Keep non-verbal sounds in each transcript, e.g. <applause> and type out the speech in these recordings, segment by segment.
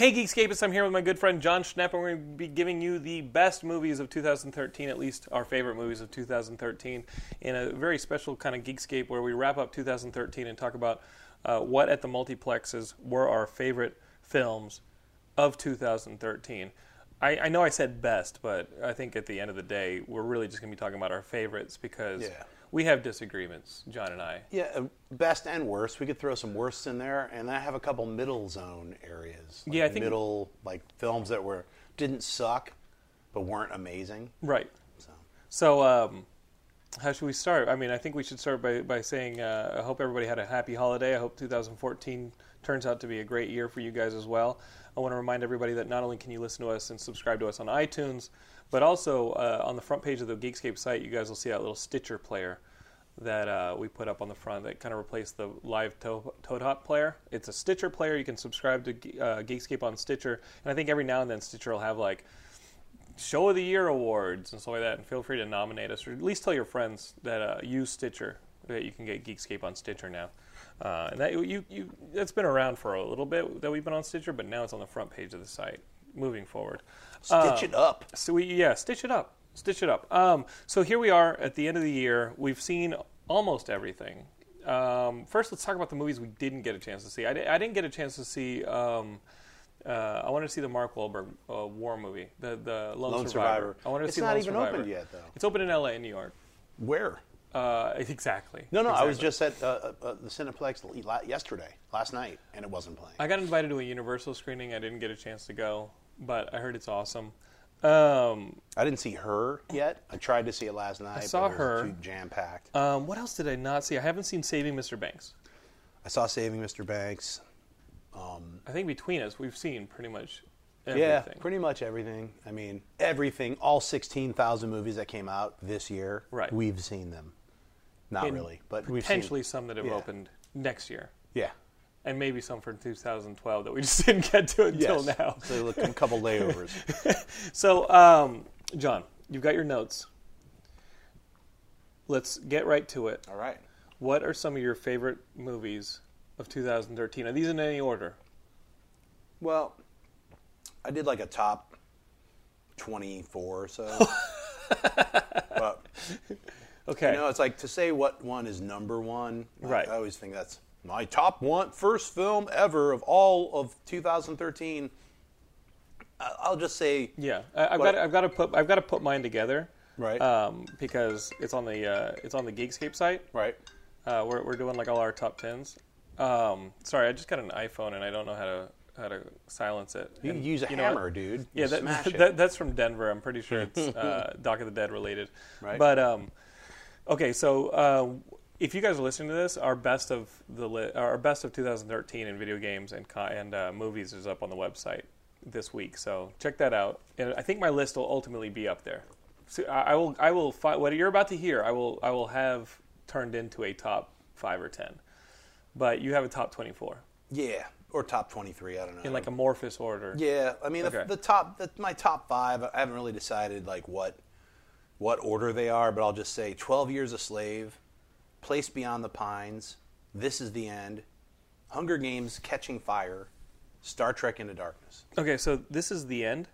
Hey Geekscapists, I'm here with my good friend John Schnepp, and we're going to be giving you the best movies of 2013, at least our favorite movies of 2013, in a very special kind of Geekscape where we wrap up 2013 and talk about uh, what at the multiplexes were our favorite films of 2013. I, I know I said best, but I think at the end of the day, we're really just going to be talking about our favorites because Yeah. We have disagreements, John and I. Yeah, uh, best and worst. We could throw some worsts in there, and I have a couple middle zone areas. like Yeah, I think- middle like films that were didn't suck, but weren't amazing. Right. So So, um, how should we start? I mean, I think we should start by, by saying uh, I hope everybody had a happy holiday. I hope 2014 turns out to be a great year for you guys as well. I want to remind everybody that not only can you listen to us and subscribe to us on iTunes, but also uh, on the front page of the Geekscape site, you guys will see that little Stitcher player that uh, we put up on the front that kind of replaced the live to- Toad Hop player. It's a Stitcher player. You can subscribe to uh, Geekscape on Stitcher, and I think every now and then Stitcher will have like show of the year awards and stuff like that. And feel free to nominate us, or at least tell your friends that uh, use Stitcher that you can get Geekscape on Stitcher now. Uh, and that you you that's been around for a little bit that we've been on Stitcher, but now it's on the front page of the site. Moving forward, stitch it up. so we yeah, stitch it up, stitch it up. Um, so here we are at the end of the year. We've seen almost everything. Um, first, let's talk about the movies we didn't get a chance to see. I, di- I didn't get a chance to see. Um, uh, I wanted to see the Mark Wahlberg uh, war movie, the the Lone, Lone Survivor. Survivor. I wanted to It's see not Lone even Survivor. opened yet, though. It's open in L.A. and New York. Where? Uh, exactly. No, no. I was just at uh, uh, the Cineplex yesterday, last night, and it wasn't playing. I got invited to a Universal screening. I didn't get a chance to go, but I heard it's awesome. Um, I didn't see her yet. I tried to see it last night. I saw but it was her. Jam packed. um, what else did I not see? I haven't seen Saving Mr. Banks. I saw Saving Mr. Banks. I think between us, we've seen pretty much everything. Yeah, pretty much everything. I mean, everything. All sixteen thousand movies that came out this year. Right. We've seen them. Not And really, but we've potentially seen, some that have Yeah. opened next year, Yeah. And maybe some for 2012 that we <laughs> just didn't get to until Yes. now. So look, a couple <laughs> layovers. So, um, John, you've got your notes. Let's get right to it. All right. What are some of your favorite movies of 2013? Are these in any order? Well, I did like a top twenty-four or so. <laughs> but Okay. you know, it's like to say what one is number one. Right. I, always think that's my top one first film ever of all of 2013. I- I'll just say yeah, I've got I've got to put I've got to put mine together. Right. Um, because it's on the uh, it's on the Geekscape site. right. Uh, we're, we're doing like all our top tens. Um, sorry, I just got an iPhone and I don't know how to how to silence it. You And can use a you know hammer, dude. Yeah, that, <laughs> that, that's from Denver. I'm pretty sure <laughs> it's uh, Dock of the Dead related. Right. But um, okay, so uh, if you guys are listening to this, our best of the li- our best of 2013 in video games and co- and uh, movies is up on the website this week. So check that out. And I think my list will ultimately be up there. So I, I will. I will. Fi- what you're about to hear, I will. I will have turned into a top five or ten. But you have a top twenty-four Yeah, or top 23. I don't know. in like amorphous order. Yeah, I mean Okay. the, the top, the, my top five. I haven't really decided like what what order they are, but I'll just say Twelve Years a Slave, Place Beyond the Pines, This Is the End, Hunger Games, Catching Fire, Star Trek Into Darkness. Okay, so this is the end.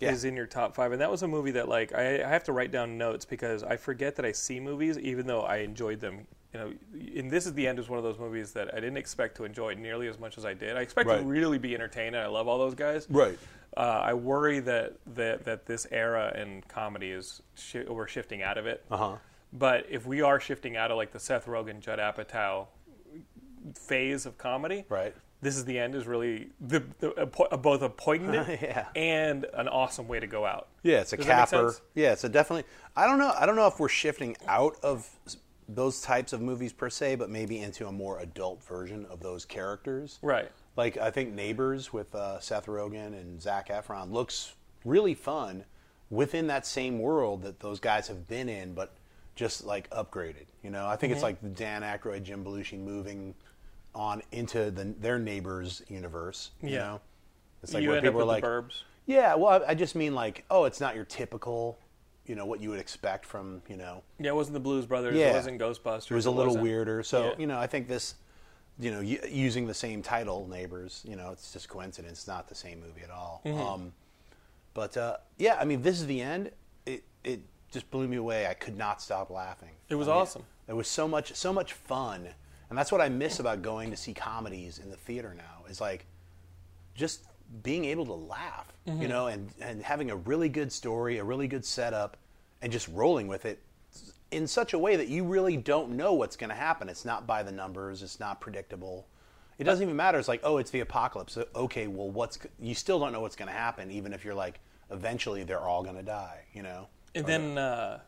Yeah. Is in your top five, and that was a movie that like I, I have to write down notes because I forget that I see movies, even though I enjoyed them. You know, and this is the end is one of those movies that I didn't expect to enjoy nearly as much as I did. I expect to really be entertained, and I love all those guys. Right. Uh, I worry that, that that this era in comedy is shi we're shifting out of it. Uh huh. But if we are shifting out of like the Seth Rogen, Judd Apatow phase of comedy, Right. this is the end is really the, the a, po- both a poignant <laughs> Yeah. and an awesome way to go out. Yeah, it's a Does capper. Yeah, it's a definitely. I don't know. I don't know if we're shifting out of those types of movies per se, but maybe into a more adult version of those characters. Right. Like I think Neighbors with uh, Seth Rogen and Zac Efron looks really fun within that same world that those guys have been in, but just like upgraded. You know, I think Mm-hmm. it's like Dan Aykroyd, Jim Belushi moving on into the, their Neighbors universe. You Yeah. know, it's like you where end up people with are like, the Burbs. yeah, well, I, I just mean like, oh, it's not your typical, you know, what you would expect from, you know, Yeah, it wasn't the Blues Brothers. Yeah. It wasn't Ghostbusters. it was a little wasn't- weirder. So, Yeah. you know, I think this, you know, y- using the same title, Neighbors, you know, it's just coincidence. It's not the same movie at all. Mm-hmm. Um, but uh, yeah, I mean, this is the end. It it just blew me away. I could not stop laughing. It was I mean, awesome. It was so much so much fun, and that's what I miss about going to see comedies in the theater now. Is like just being able to laugh, Mm-hmm. you know, and, and having a really good story, a really good setup, and just rolling with it in such a way that you really don't know what's going to happen. It's not by the numbers, it's not predictable. It doesn't even matter. It's like, oh, it's the apocalypse. Okay, well, what's you still don't know what's going to happen, even if you're like, eventually they're all going to die, you know? And then, uh,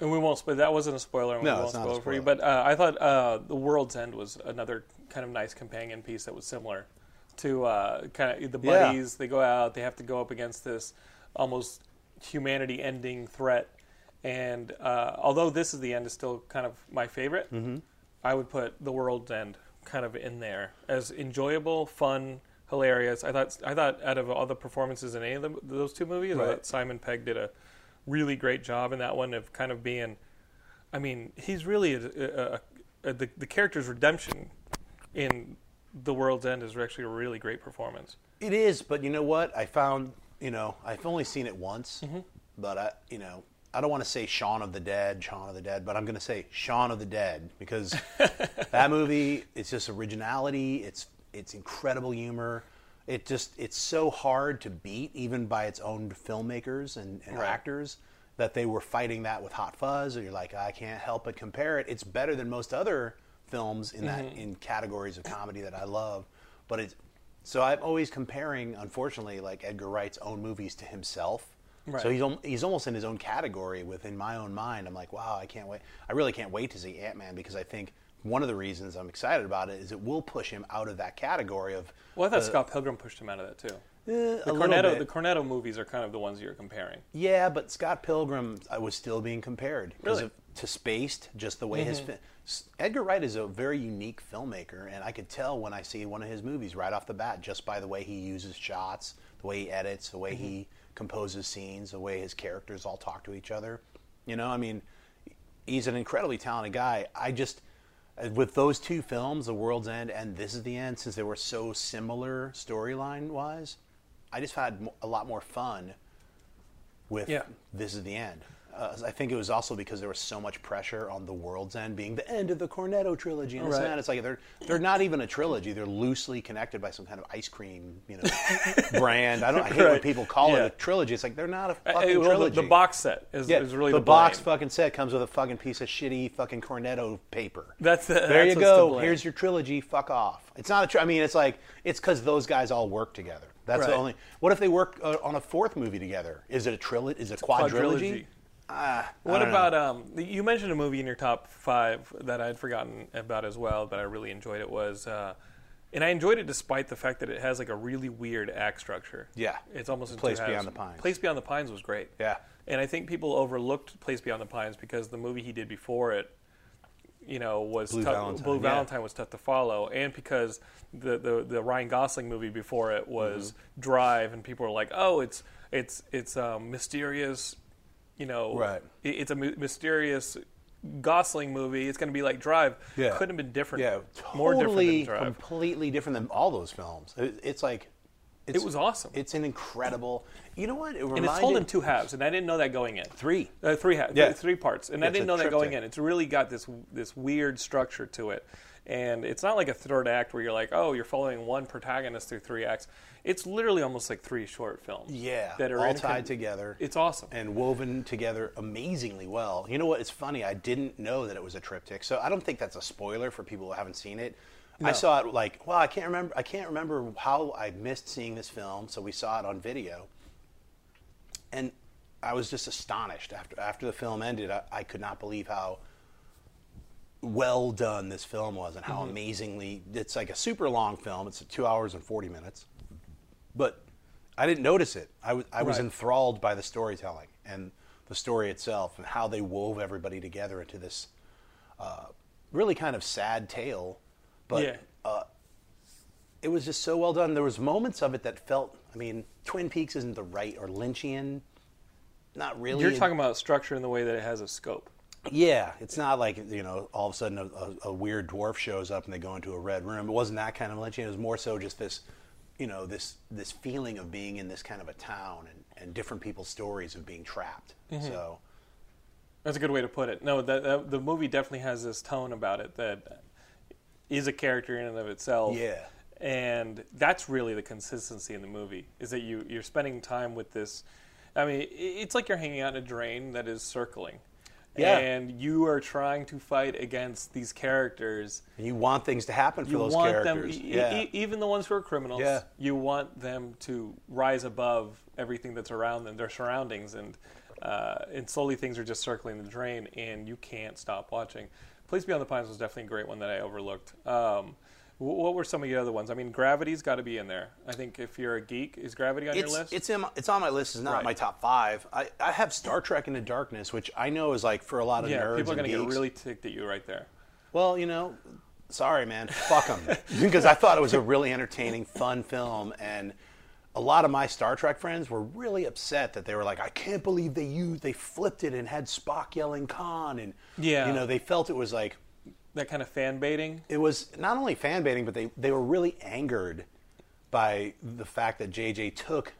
and we won't. But that wasn't a spoiler. And No, we won't it's not spoil it for you. But uh, I thought uh, the World's End was another kind of nice companion piece that was similar to uh, kind of the Yeah. buddies. They go out. They have to go up against this almost humanity-ending threat. And uh, although this is the end, is still kind of my favorite. Mm-hmm. I would put the World's End kind of in there as enjoyable, fun, hilarious. I thought I thought out of all the performances in any of them, those two movies, I Right. thought Simon Pegg did a really great job in that one of kind of being. I mean, he's really a, a, a, the the character's redemption in the World's End is actually a really great performance. It is, but you know what? I found, you know, I've only seen it once, Mm-hmm. but I, you know, I don't want to say Shaun of the Dead, Shaun of the Dead, but I'm going to say Shaun of the Dead because <laughs> that movie, it's just originality, it's it's incredible humor. It just it's so hard to beat even by its own filmmakers and, and Right. actors that they were fighting that with Hot Fuzz, and you're like, I can't help but compare it. It's better than most other films in that Mm-hmm. in categories of comedy that I love, but it's so I'm always comparing, unfortunately, like Edgar Wright's own movies to himself. Right. So he's he's almost in his own category within my own mind. I'm like, wow, I can't wait. I really can't wait to see Ant Man because I think one of the reasons I'm excited about it is it will push him out of that category of Well, I thought uh, Scott Pilgrim pushed him out of that too. eh, The Cornetto, the Cornetto movies are kind of the ones you're comparing. Yeah, but Scott Pilgrim I was still being compared because Really? of, to Spaced, just the way his fi- S- Edgar Wright is a very unique filmmaker, and I could tell when I see one of his movies right off the bat just by the way he uses shots, the way he edits, the way he composes scenes, the way his characters all talk to each other. You know, I mean, he's an incredibly talented guy. I just Uh, with those two films, The World's End and This Is the End, since they were so similar storyline wise, I just had a lot more fun with Yeah. This Is the End. Uh, I think it was also because there was so much pressure on The World's End being the end of the Cornetto trilogy. And this and Right. that. It's like they're they're not even a trilogy. They're loosely connected by some kind of ice cream, you know, <laughs> brand. I don't. I hate when people call Yeah. it a trilogy. It's like they're not a Uh, fucking well, the, trilogy. the box set is, Yeah, is really the, the, box fucking set comes with a fucking piece of shitty fucking Cornetto paper. That's the- there that's you go. Here's your trilogy. Fuck off. It's not a. Tri- I mean, it's like it's because those guys all work together. That's the only. What if they work uh, on a fourth movie together? Is it a trilogy? Is it a quadrilogy? Ah, I What about um? You mentioned a movie in your top five that I'd forgotten about as well, but I really enjoyed it. Was uh, and I enjoyed it despite the fact that it has like a really weird act structure. Yeah. it's almost in Place. Beyond the Pines. Place Beyond the Pines was great. Yeah. and I think people overlooked Place Beyond the Pines because the movie he did before it, you know, was Blue tough, Valentine, Blue yeah. Valentine was tough to follow, and because the, the the Ryan Gosling movie before it was Mm-hmm. Drive, and people were like, oh, it's it's it's um, mysterious, you know, Right. it- It's a mysterious. Gosling movie. It's going to be like Drive. Yeah. Couldn't have been different. Yeah, more different totally, than Drive. completely different than all those films. It, it's like it's, It was awesome. It's an incredible. You know what? It reminded and it's told in two halves, and I didn't know that going in. Three. uh, three halves, Yeah. three parts, and Yeah, I didn't know that going in. It's really got this this weird structure to it, and it's not like a third act where you're like, oh, you're following one protagonist through three acts. It's literally almost like three short films. Yeah, that are all tied together. It's awesome. and woven together amazingly well. You know what? It's funny. I didn't know that it was a triptych, so I don't think that's a spoiler for people who haven't seen it. I saw it like, well, I can't remember. I can't remember how I missed seeing this film. So we saw it on video, and I was just astonished after after the film ended. I, I could not believe how well done this film was and how mm-hmm. amazingly it's like a super long film. It's two hours and forty minutes, but I didn't notice it. I was was Right. enthralled by the storytelling and the story itself and how they wove everybody together into this uh, really kind of sad tale. But yeah, it was just so well done. There was moments of it that felt. I mean, Twin Peaks isn't the right or Lynchian. Not really. you're talking about structure in the way that it has a scope. Yeah, it's not like you know all of a sudden a, a, a weird dwarf shows up and they go into a red room. It wasn't that kind of lynching. It was more so just this, you know, this this feeling of being in this kind of a town and, and different people's stories of being trapped. Mm-hmm. So That's a good way to put it. No, that, that the movie definitely has this tone about it that is a character in and of itself. Yeah. and that's really the consistency in the movie is that you you're spending time with this. I mean, it's like you're hanging out in a drain that is circling. Yeah. And you are trying to fight against these characters. and you want things to happen for You those want characters. them, yeah. e- even the ones who are criminals. Yeah. You want them to rise above everything that's around them, their surroundings, and uh, and slowly things are just circling the drain, and you can't stop watching. Place Beyond the Pines was definitely a great one that I overlooked. Um, what were some of your other ones? I mean, Gravity's got to be in there. I think if you're a geek, is Gravity on it's, your list? It's in, my- it's on my list. It's not Right. my top five. I, I have Star Trek Into Darkness, which I know is like for a lot of yeah, nerds people are going to get really ticked at you right there. Well, you know, sorry, man. Fuck them. because <laughs> I thought it was a really entertaining, fun film, and a lot of my Star Trek friends were really upset that they were like, "I can't believe they used, they flipped it and had Spock yelling Khan," and Yeah. you know, they felt it was like That kind of fan baiting. it was not only fan baiting, but they they were really angered by the fact that JJ took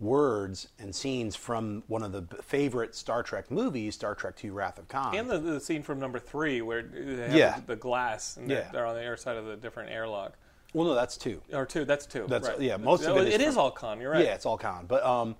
words and scenes from one of the favorite Star Trek movies, Star Trek II: Wrath of Khan. And the, the scene from number three where they have Yeah. the, the glass and they're, Yeah. they're on the air side of the different airlock. well, no, that's two. Or two, that's two. That's- right. yeah, most of it is It is from- all Khan. You're right. Yeah, it's all Khan. But um,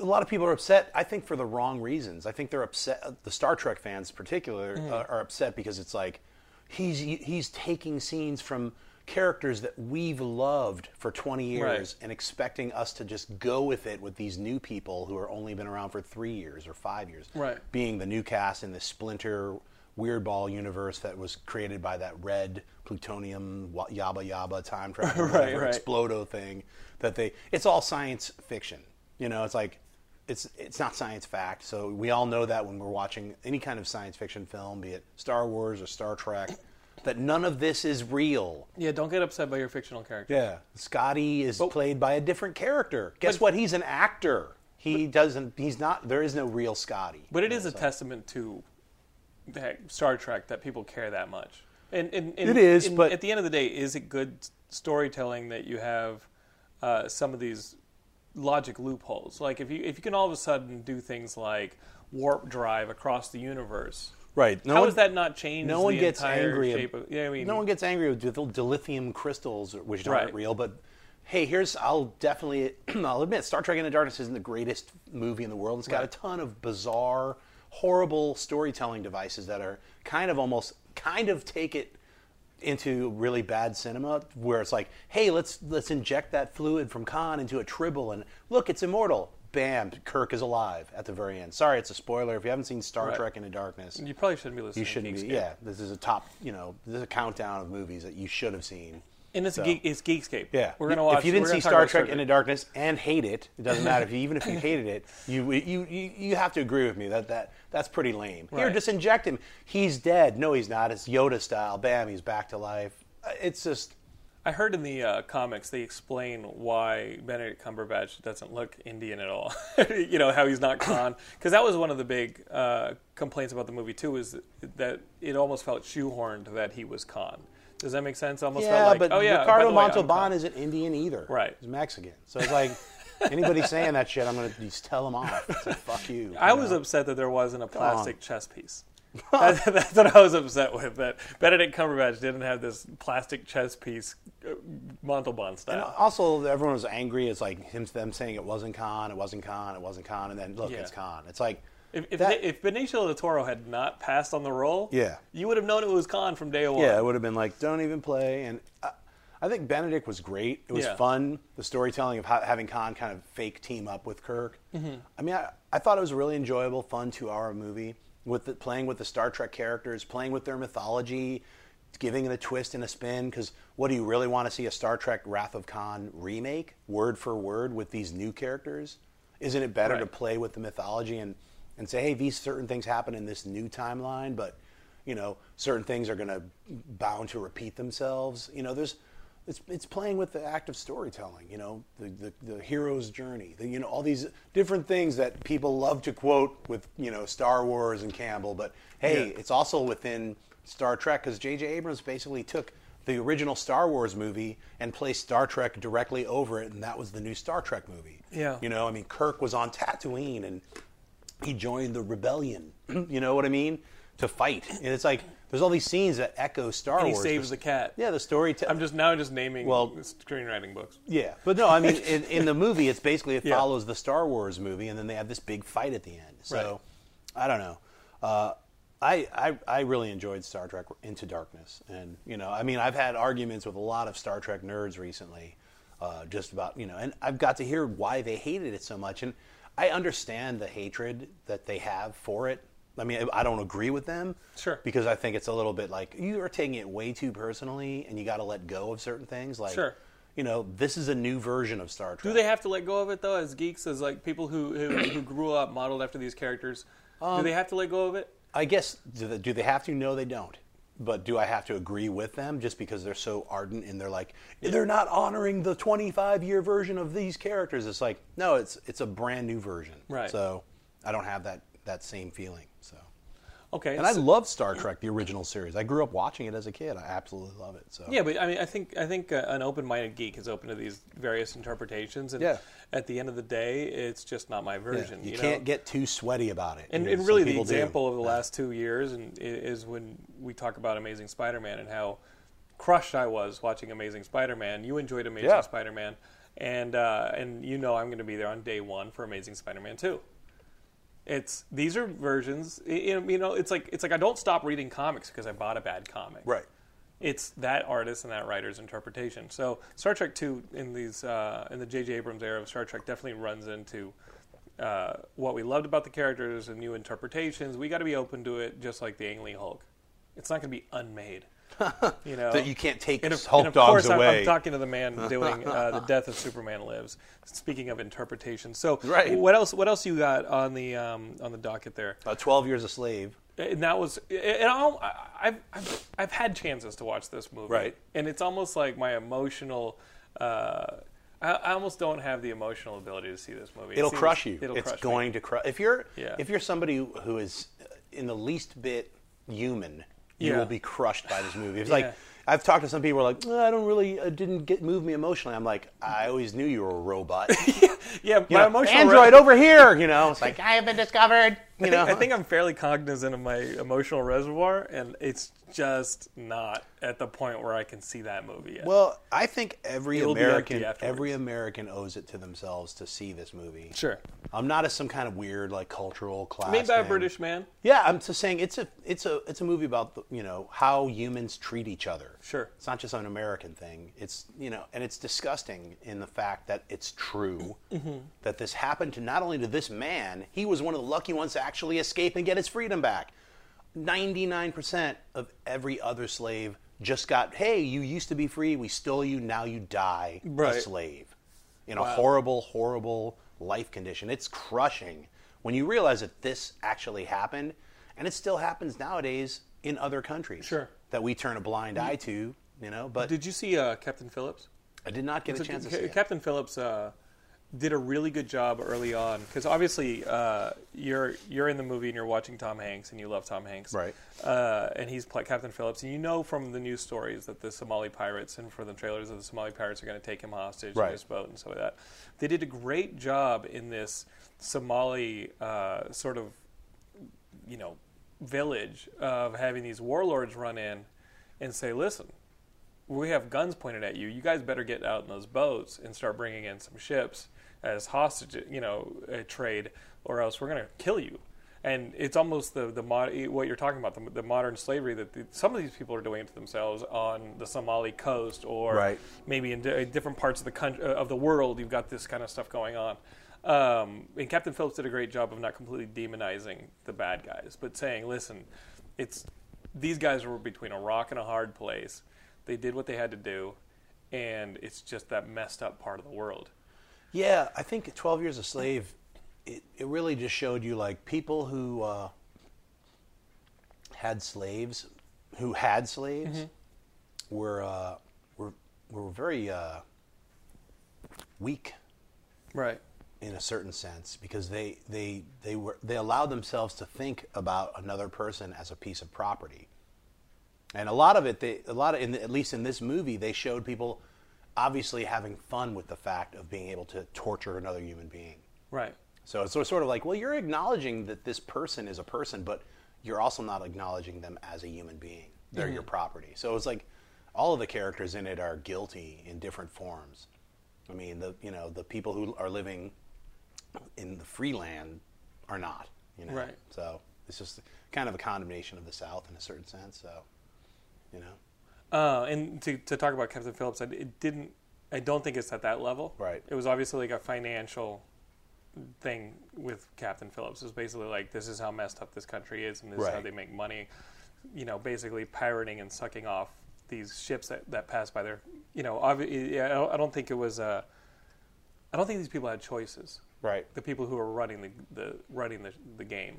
a lot of people are upset. I think for the wrong reasons. I think they're upset. The Star Trek fans, in particular, uh, are upset because it's like he's he's taking scenes from characters that we've loved for 20 years Right. and expecting us to just go with it with these new people who are only been around for three years or five years. Right. Being the new cast in the Splinter Weird Ball universe that was created by that red plutonium yabba yabba time travel <laughs> Right, right. explodo thing that they it's all science fiction you know it's like it's it's not science fact. So we all know that when we're watching any kind of science fiction film be it star wars or star trek that none of this is real. Yeah, don't get upset by your fictional character. yeah scotty is But- played by a different character. guess But- what? He's an actor. He doesn't he's not there is no real scotty. But it is a testament to that Star Trek that people care that much. And, and, and It is, and but- at the end of the day, is it good storytelling that you have uh, some of these logic loopholes? Like if you if you can all of a sudden do things like warp drive across the universe, right how does that not change? no one the gets entire angry Shape of, yeah, I mean, no one gets angry with dil- dilithium crystals which aren't Right. real but hey here's i'll definitely <clears throat> i'll admit star trek into darkness isn't the greatest movie in the world it's got a ton of bizarre horrible storytelling devices that are kind of almost kind of take it into really bad cinema where it's like hey let's let's inject that fluid from khan into a tribble and look it's immortal bam kirk is alive at the very end sorry it's a spoiler if you haven't seen star Right. trek into darkness you probably shouldn't be listening. you shouldn't to be. Yeah, this is a top. You know, this is a countdown of movies that you should have seen. And it's So- a geek, it's Geekscape. Yeah, we're gonna watch. If you didn't see Star Trek Into Darkness and hate it, it doesn't matter. If you, even if you <laughs> hated it, you, you you you have to agree with me that that that's pretty lame. Here, just inject him. He's dead. No, he's not. It's Yoda style. Bam, he's back to life. Uh, It's just I heard in the uh, comics they explain why Benedict Cumberbatch doesn't look Indian at all. <laughs> you know how he's not Khan <coughs> because that was one of the big uh, complaints about the movie too is that it almost felt shoehorned that he was Khan. Does that make sense? Almost yeah, like, but oh yeah, Ricardo Montalban isn't Indian either. Right. he's Mexican. So it's like <laughs> anybody saying that shit, I'm gonna just tell them off. Like, fuck you. <laughs> I you was know? upset that there wasn't a plastic chess piece. <laughs> That- that's what I was upset with. That Benedict Cumberbatch didn't have this plastic chess piece, uh, Montalban And style. also, everyone was angry. It's like him, them saying it wasn't Khan, it wasn't Khan, it wasn't Khan, and then look, Yeah. it's Khan. It's like If, if, that- if Benicio del Toro had not passed on the role, Yeah. you would have known it was Khan from day one. Yeah, it would have been like, don't even play. And I, I think Benedict was great. It was Yeah. fun. The storytelling of how, having Khan kind of fake team up with Kirk. Mm-hmm. I mean, I, I thought it was a really enjoyable, fun two-hour movie with the, playing with the Star Trek characters, playing with their mythology, giving it a twist and a spin. Because what do you really want to see a Star Trek Wrath of Khan remake, word for word, with these new characters? Isn't it better to play with the mythology and, and say, hey, these certain things happen in this new timeline, but you know, certain things are going to bound to repeat themselves. You know, there's it's it's playing with the act of storytelling. You know, the the, the hero's journey. The, you know, all these different things that people love to quote with you know Star Wars and Campbell. But hey, Yeah. it's also within Star Trek because J.J. Abrams basically took the original Star Wars movie and placed Star Trek directly over it, and that was the new Star Trek movie. Yeah. You know, I mean, Kirk was on Tatooine and he joined the rebellion. <clears throat> you know what I mean? To fight, and it's like there's all these scenes that echo Star Wars. and he Wars. saves the cat. Yeah, the story. I'm just now just naming Well- screenwriting books. Yeah, but no, I mean, <laughs> in, in the movie, it's basically it Yeah. follows the Star Wars movie, and then they have this big fight at the end. So, I don't know. Uh, I, I I really enjoyed Star Trek Into Darkness, and you know, I mean, I've had arguments with a lot of Star Trek nerds recently, uh, just about you know, and I've got to hear why they hated it so much, and I understand the hatred that they have for it. I mean, I don't agree with them, Sure. because I think it's a little bit like you are taking it way too personally, and you got to let go of certain things, like Sure. you know, this is a new version of Star Trek. Do they have to let go of it though, as geeks, as like people who who, who grew up modeled after these characters? Um, do they have to let go of it? I guess do they, do they have to? No, they don't. But do I have to agree with them just because they're so ardent and they're like they're not honoring the 25 year version of these characters? It's like no, it's it's a brand new version. Right. So I don't have that that same feeling. So Okay. and I love Star Trek, the original series. I grew up watching it as a kid. I absolutely love it. So Yeah, but I mean, I think I think uh, an open-minded geek is open to these various interpretations, and Yeah. at the end of the day, it's just not my Yeah, version. you, you, can't know? get too sweaty about it. And, You know, and really, the people do. example of the Yeah. last two years and, is when we talk about Amazing Spider-Man and how crushed I was watching Amazing Spider-Man. You enjoyed Amazing Yeah. Spider-Man, and uh, and you know I'm going to be there on day one for Amazing Spider-Man two. It's these are versions. You know, it's like it's like I don't stop reading comics because I bought a bad comic. right. It's that artist and that writer's interpretation. So Star Trek Two in these uh, in the J.J. Abrams era of Star Trek definitely runs into uh, what we loved about the characters and new interpretations. We got to be open to it, just like the Ang Lee Hulk. It's not going to be unmade. <laughs> You know That you can't take and of, Hulk and of dogs course, I'm- I'm, talking to the man <laughs> doing uh, the Death of Superman Lives. Speaking of interpretation, so Right. what else? What else you got on the um, on the docket there? Uh, Twelve Years a Slave. and that was and I've, I've I've had chances to watch this movie, Right. And it's almost like my emotional. Uh, I, I almost don't have the emotional ability to see this movie. It It'll seems- crush you. It'll it's crush going me. to crush. If you're Yeah. if you're somebody who is in the least bit human, you Yeah. will be crushed by this movie. It's Yeah. like I've talked to some people who are like, "Uh, I don't really, uh, didn't get move me emotionally. I'm like, I always knew you were a robot. <laughs> Yeah, You my know, emotional Android re- over here. You know, it's like I have been discovered. You I know, think, I think I'm fairly cognizant of my emotional reservoir, and it's just not at the point where I can see that movie yet. Well, I think every It'll American, every American owes it to themselves to see this movie. sure. I'm not as some kind of weird like cultural class. Made by a thing. British man. Yeah, I'm just saying it's a it's a it's a movie about the, you know how humans treat each other. Sure. it's not just an American thing. It's you know, and it's disgusting in the fact that it's true Mm-hmm. that this happened to not only to this man, he was one of the lucky ones to actually escape and get his freedom back. Ninety nine percent of every other slave just got, hey, you used to be free, we stole you, now you die a slave in a horrible, horrible life condition. It's crushing when you realize that this actually happened, and it still happens nowadays in other countries. Sure. That we turn a blind eye to, you know. But Did you see uh, Captain Phillips? I did not get a So chance to see it. Captain Phillips uh, did a really good job early on because obviously uh, you're you're in the movie and you're watching Tom Hanks and you love Tom Hanks, Right. Uh, and he's pla Captain Phillips, and you know from the news stories that the Somali pirates and for the trailers that the Somali pirates are going to take him hostage Right. in his boat and so that. They did a great job in this Somali uh, sort of you know village of having these warlords run in and say, listen we have guns pointed at you. You guys better get out in those boats and start bringing in some ships as hostage, you know, a trade, or else we're going to kill you. And it's almost the the mod, what you're talking about, the, the modern slavery that the, some of these people are doing to themselves on the Somali coast, or Right. maybe in di- different parts of the country of the world. You've got this kind of stuff going on. Um, and Captain Phillips did a great job of not completely demonizing the bad guys, but saying, "Listen, it's these guys were between a rock and a hard place. They did what they had to do, and it's just that messed up part of the world." Yeah, I think 12 Years a Slave, it, it really just showed you like people who uh, had slaves, who had slaves, were, uh, were, were very uh, weak Right. in a certain sense because they, they, they, were, they allowed themselves to think about another person as a piece of property. And a lot of it, they, a lot of, in the, at least in this movie, they showed people obviously having fun with the fact of being able to torture another human being. Right. So it's sort of like, well, you're acknowledging that this person is a person, but you're also not acknowledging them as a human being. They're mm-hmm. your property. So it's like all of the characters in it are guilty in different forms. I mean, the you know the people who are living in the free land are not. You know. Right. So it's just kind of a condemnation of the South in a certain sense. So, you know. Uh, and to, to talk about Captain Phillips, I, it didn't. I don't think it's at that level. Right. It was obviously like a financial thing with Captain Phillips. It was basically like this is how messed up this country is, and this is how they make money. You know, basically pirating and sucking off these ships that, that pass by their. You know, obvi- yeah, I don't- I don't think it was. Uh, I don't think these people had choices. Right. The people who were running the, the running the, the game,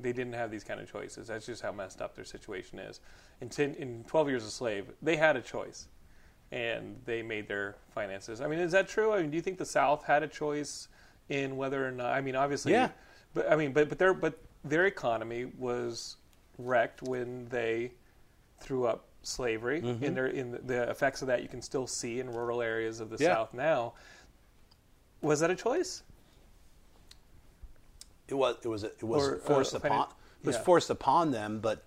they didn't have these kind of choices. That's just how messed up their situation is. In, 10, in 12 Years a Slave, they had a choice, and they made their finances. I mean, is that true? I mean, do you think the South had a choice in whether or not? I mean, obviously, Yeah. But I mean, but but their but their economy was wrecked when they threw up slavery. Mm-hmm. In their in the, the effects of that, you can still see in rural areas of the Yeah. South now. Was that a choice? It was it was it was Or, uh, forced finan- upon it was yeah. forced upon them, but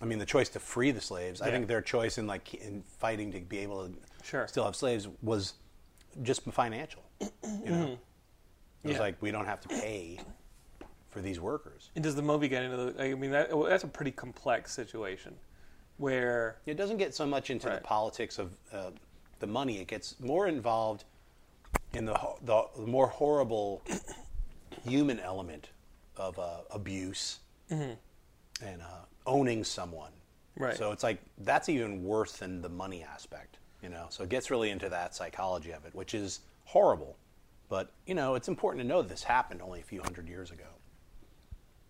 I mean the choice to free the slaves. I think their choice in like in fighting to be able to Sure. still have slaves was just financial. You know, it was Mm-hmm. Yeah. like we don't have to pay for these workers. And does the movie get into the? I mean, that, that's a pretty complex situation, where It doesn't get so much into Right. the politics of uh, the money. It gets more involved in the, the more horrible human element of uh, abuse and uh, owning someone. Mm-hmm. Right. So it's like that's even worse than the money aspect. You know. So it gets really into that psychology of it, which is horrible. But you know, it's important to know this happened only a few hundred years ago.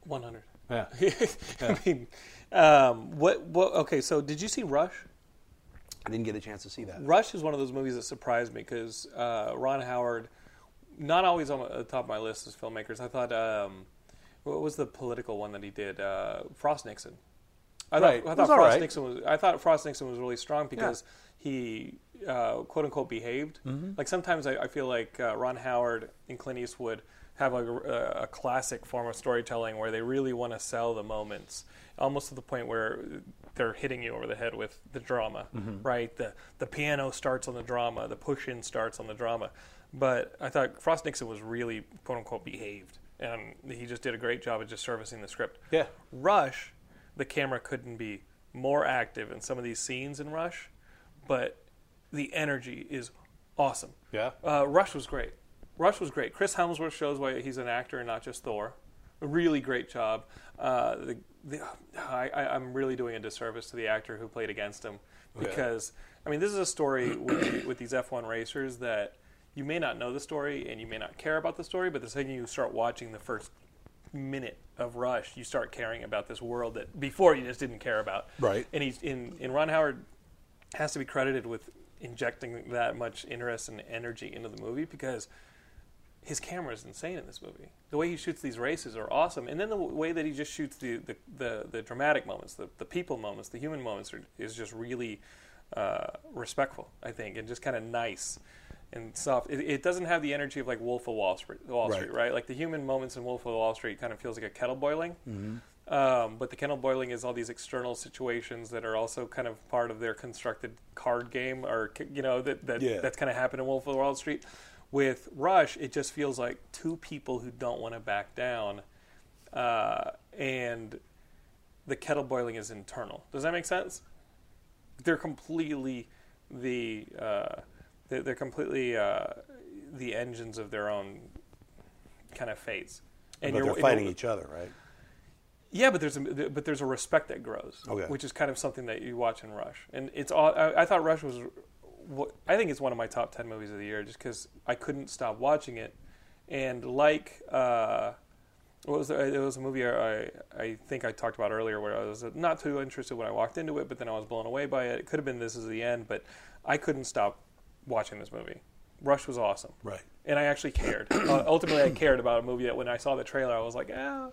one hundred. Yeah. <laughs> I mean, um, what? What? Okay, so did you see Rush? I didn't get a chance to see that. Rush is one of those movies that surprised me because uh, Ron Howard, not always on the top of my list as filmmakers. I thought, um, what was the political one that he did? Uh, Frost Nixon. I Right. thought, I thought Frost right. Nixon was. I thought Frost Nixon was really strong because he, uh, quote unquote, behaved. Mm-hmm. Like sometimes I, I feel like uh, Ron Howard and Clint Eastwood have a, a classic form of storytelling where they really want to sell the moments, almost to the point where they're hitting you over the head with the drama, right? The the piano starts on the drama, the push in starts on the drama. But I thought Frost Nixon was really quote unquote behaved, and he just did a great job of just servicing the script. Yeah. Rush, the camera couldn't be more active in some of these scenes in Rush, but the energy is awesome. Yeah. Uh, Rush was great. Rush was great. Chris Hemsworth shows why he's an actor and not just Thor. A really great job. Uh, the, the, I, I- I'm really doing a disservice to the actor who played against him because I mean this is a story with, with these F1 racers that you may not know the story and you may not care about the story, but the second you start watching the first minute of Rush, you start caring about this world that before you just didn't care about. Right. And he's in, in Ron Howard has to be credited with injecting that much interest and energy into the movie because his camera is insane in this movie. The way he shoots these races are awesome, and then the way that he just shoots the the, the, the dramatic moments, the, the people moments, the human moments are, is just really uh, respectful, I think, and just kind of nice and soft. It, it doesn't have the energy of like Wolf of Wall Street, Wall Right. Street, right? Like the human moments in Wolf of Wall Street kind of feels like a kettle boiling. Mm-hmm. Um, but the kettle boiling is all these external situations that are also kind of part of their constructed card game, or you know that, that Yeah. that's kind of happened in Wolf of Wall Street. With Rush, it just feels like two people who don't want to back down, uh, and the kettle boiling is internal. Does that make sense? They're completely the uh, they're, they're completely uh, the engines of their own kind of fates. but you're- they're fighting each other, right? yeah, but there's a but there's a respect that grows, Okay. which is kind of something that you watch in Rush, and it's all. I, I thought Rush was, I think it's one of my top ten movies of the year, just because I couldn't stop watching it, and like, uh, what was the, it was a movie I I think I talked about earlier where I was not too interested when I walked into it, but then I was blown away by it. It could have been This Is the End, but I couldn't stop watching this movie. Rush was awesome, Right. and I actually cared. <coughs> uh, ultimately, I cared about a movie that when I saw the trailer, I was like, ah.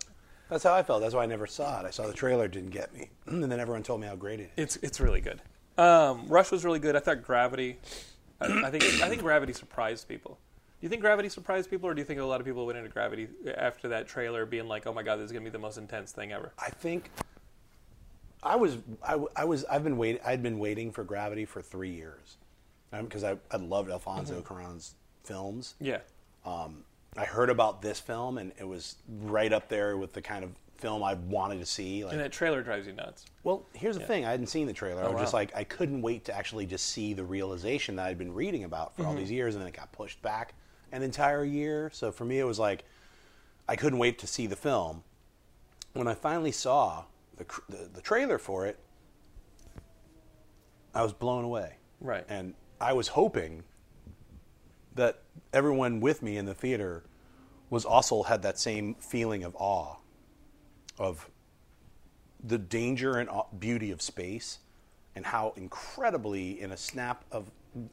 That's how I felt. That's why I never saw it. I saw the trailer, didn't get me, <clears throat> and then everyone told me how great it is. It's it's really good. Um, Rush was really good. I thought Gravity. I, I think I think Gravity surprised people. Do you think Gravity surprised people, or do you think a lot of people went into Gravity after that trailer being like, "Oh my God, this is gonna be the most intense thing ever"? I think I was I, I was I've been wait I'd been waiting for Gravity for three years because I I loved Alfonso Mm-hmm. Cuarón's films. Yeah, Um, I heard about this film and it was right up there with the kind of film I wanted to see. Like, and that trailer drives you nuts. well, here's the thing: I hadn't seen the trailer. I Oh, was just like, I couldn't wait to actually just see the realization that I'd been reading about for all Mm-hmm. these years, and then it got pushed back an entire year. So for me, it was like I couldn't wait to see the film. When I finally saw the the, the trailer for it, I was blown away. Right. and I was hoping that everyone with me in the theater was also had that same feeling of awe of the danger and beauty of space and how incredibly in a snap of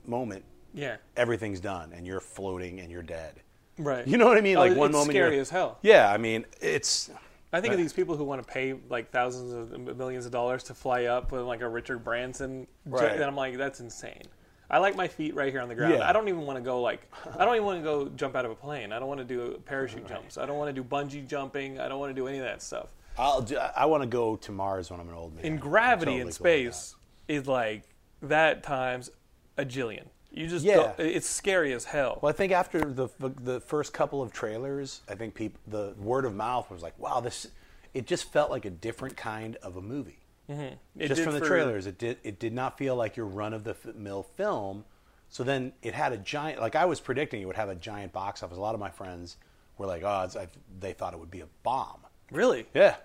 moment Yeah, everything's done and you're floating and you're dead right. you know what i mean Oh, like one it's moment scary as hell. yeah i mean it's I think of these people who want to pay like thousands of millions of dollars to fly up with like a Richard Branson, Right. and I'm like, that's insane. I like my feet right here on the ground. Yeah. I don't even want to go like, I don't even want to go jump out of a plane. I don't want to do parachute jumps. I don't want to do bungee jumping. I don't want to do any of that stuff. i'll do, i want to go to mars when i'm an old man In gravity totally in cool space is like that times a jillion. You just Yeah. it's scary as hell. Well, I think after the the first couple of trailers, I think people the word of mouth was like, "Wow, this." It just felt like a different kind of a movie. Mm-hmm. It just from the for- trailers, it did it did not feel like your run of the mill film. So then it had a giant. Like I was predicting, it would have a giant box office. A lot of my friends were like, "Oh, it's, I, they thought it would be a bomb." Really? Yeah.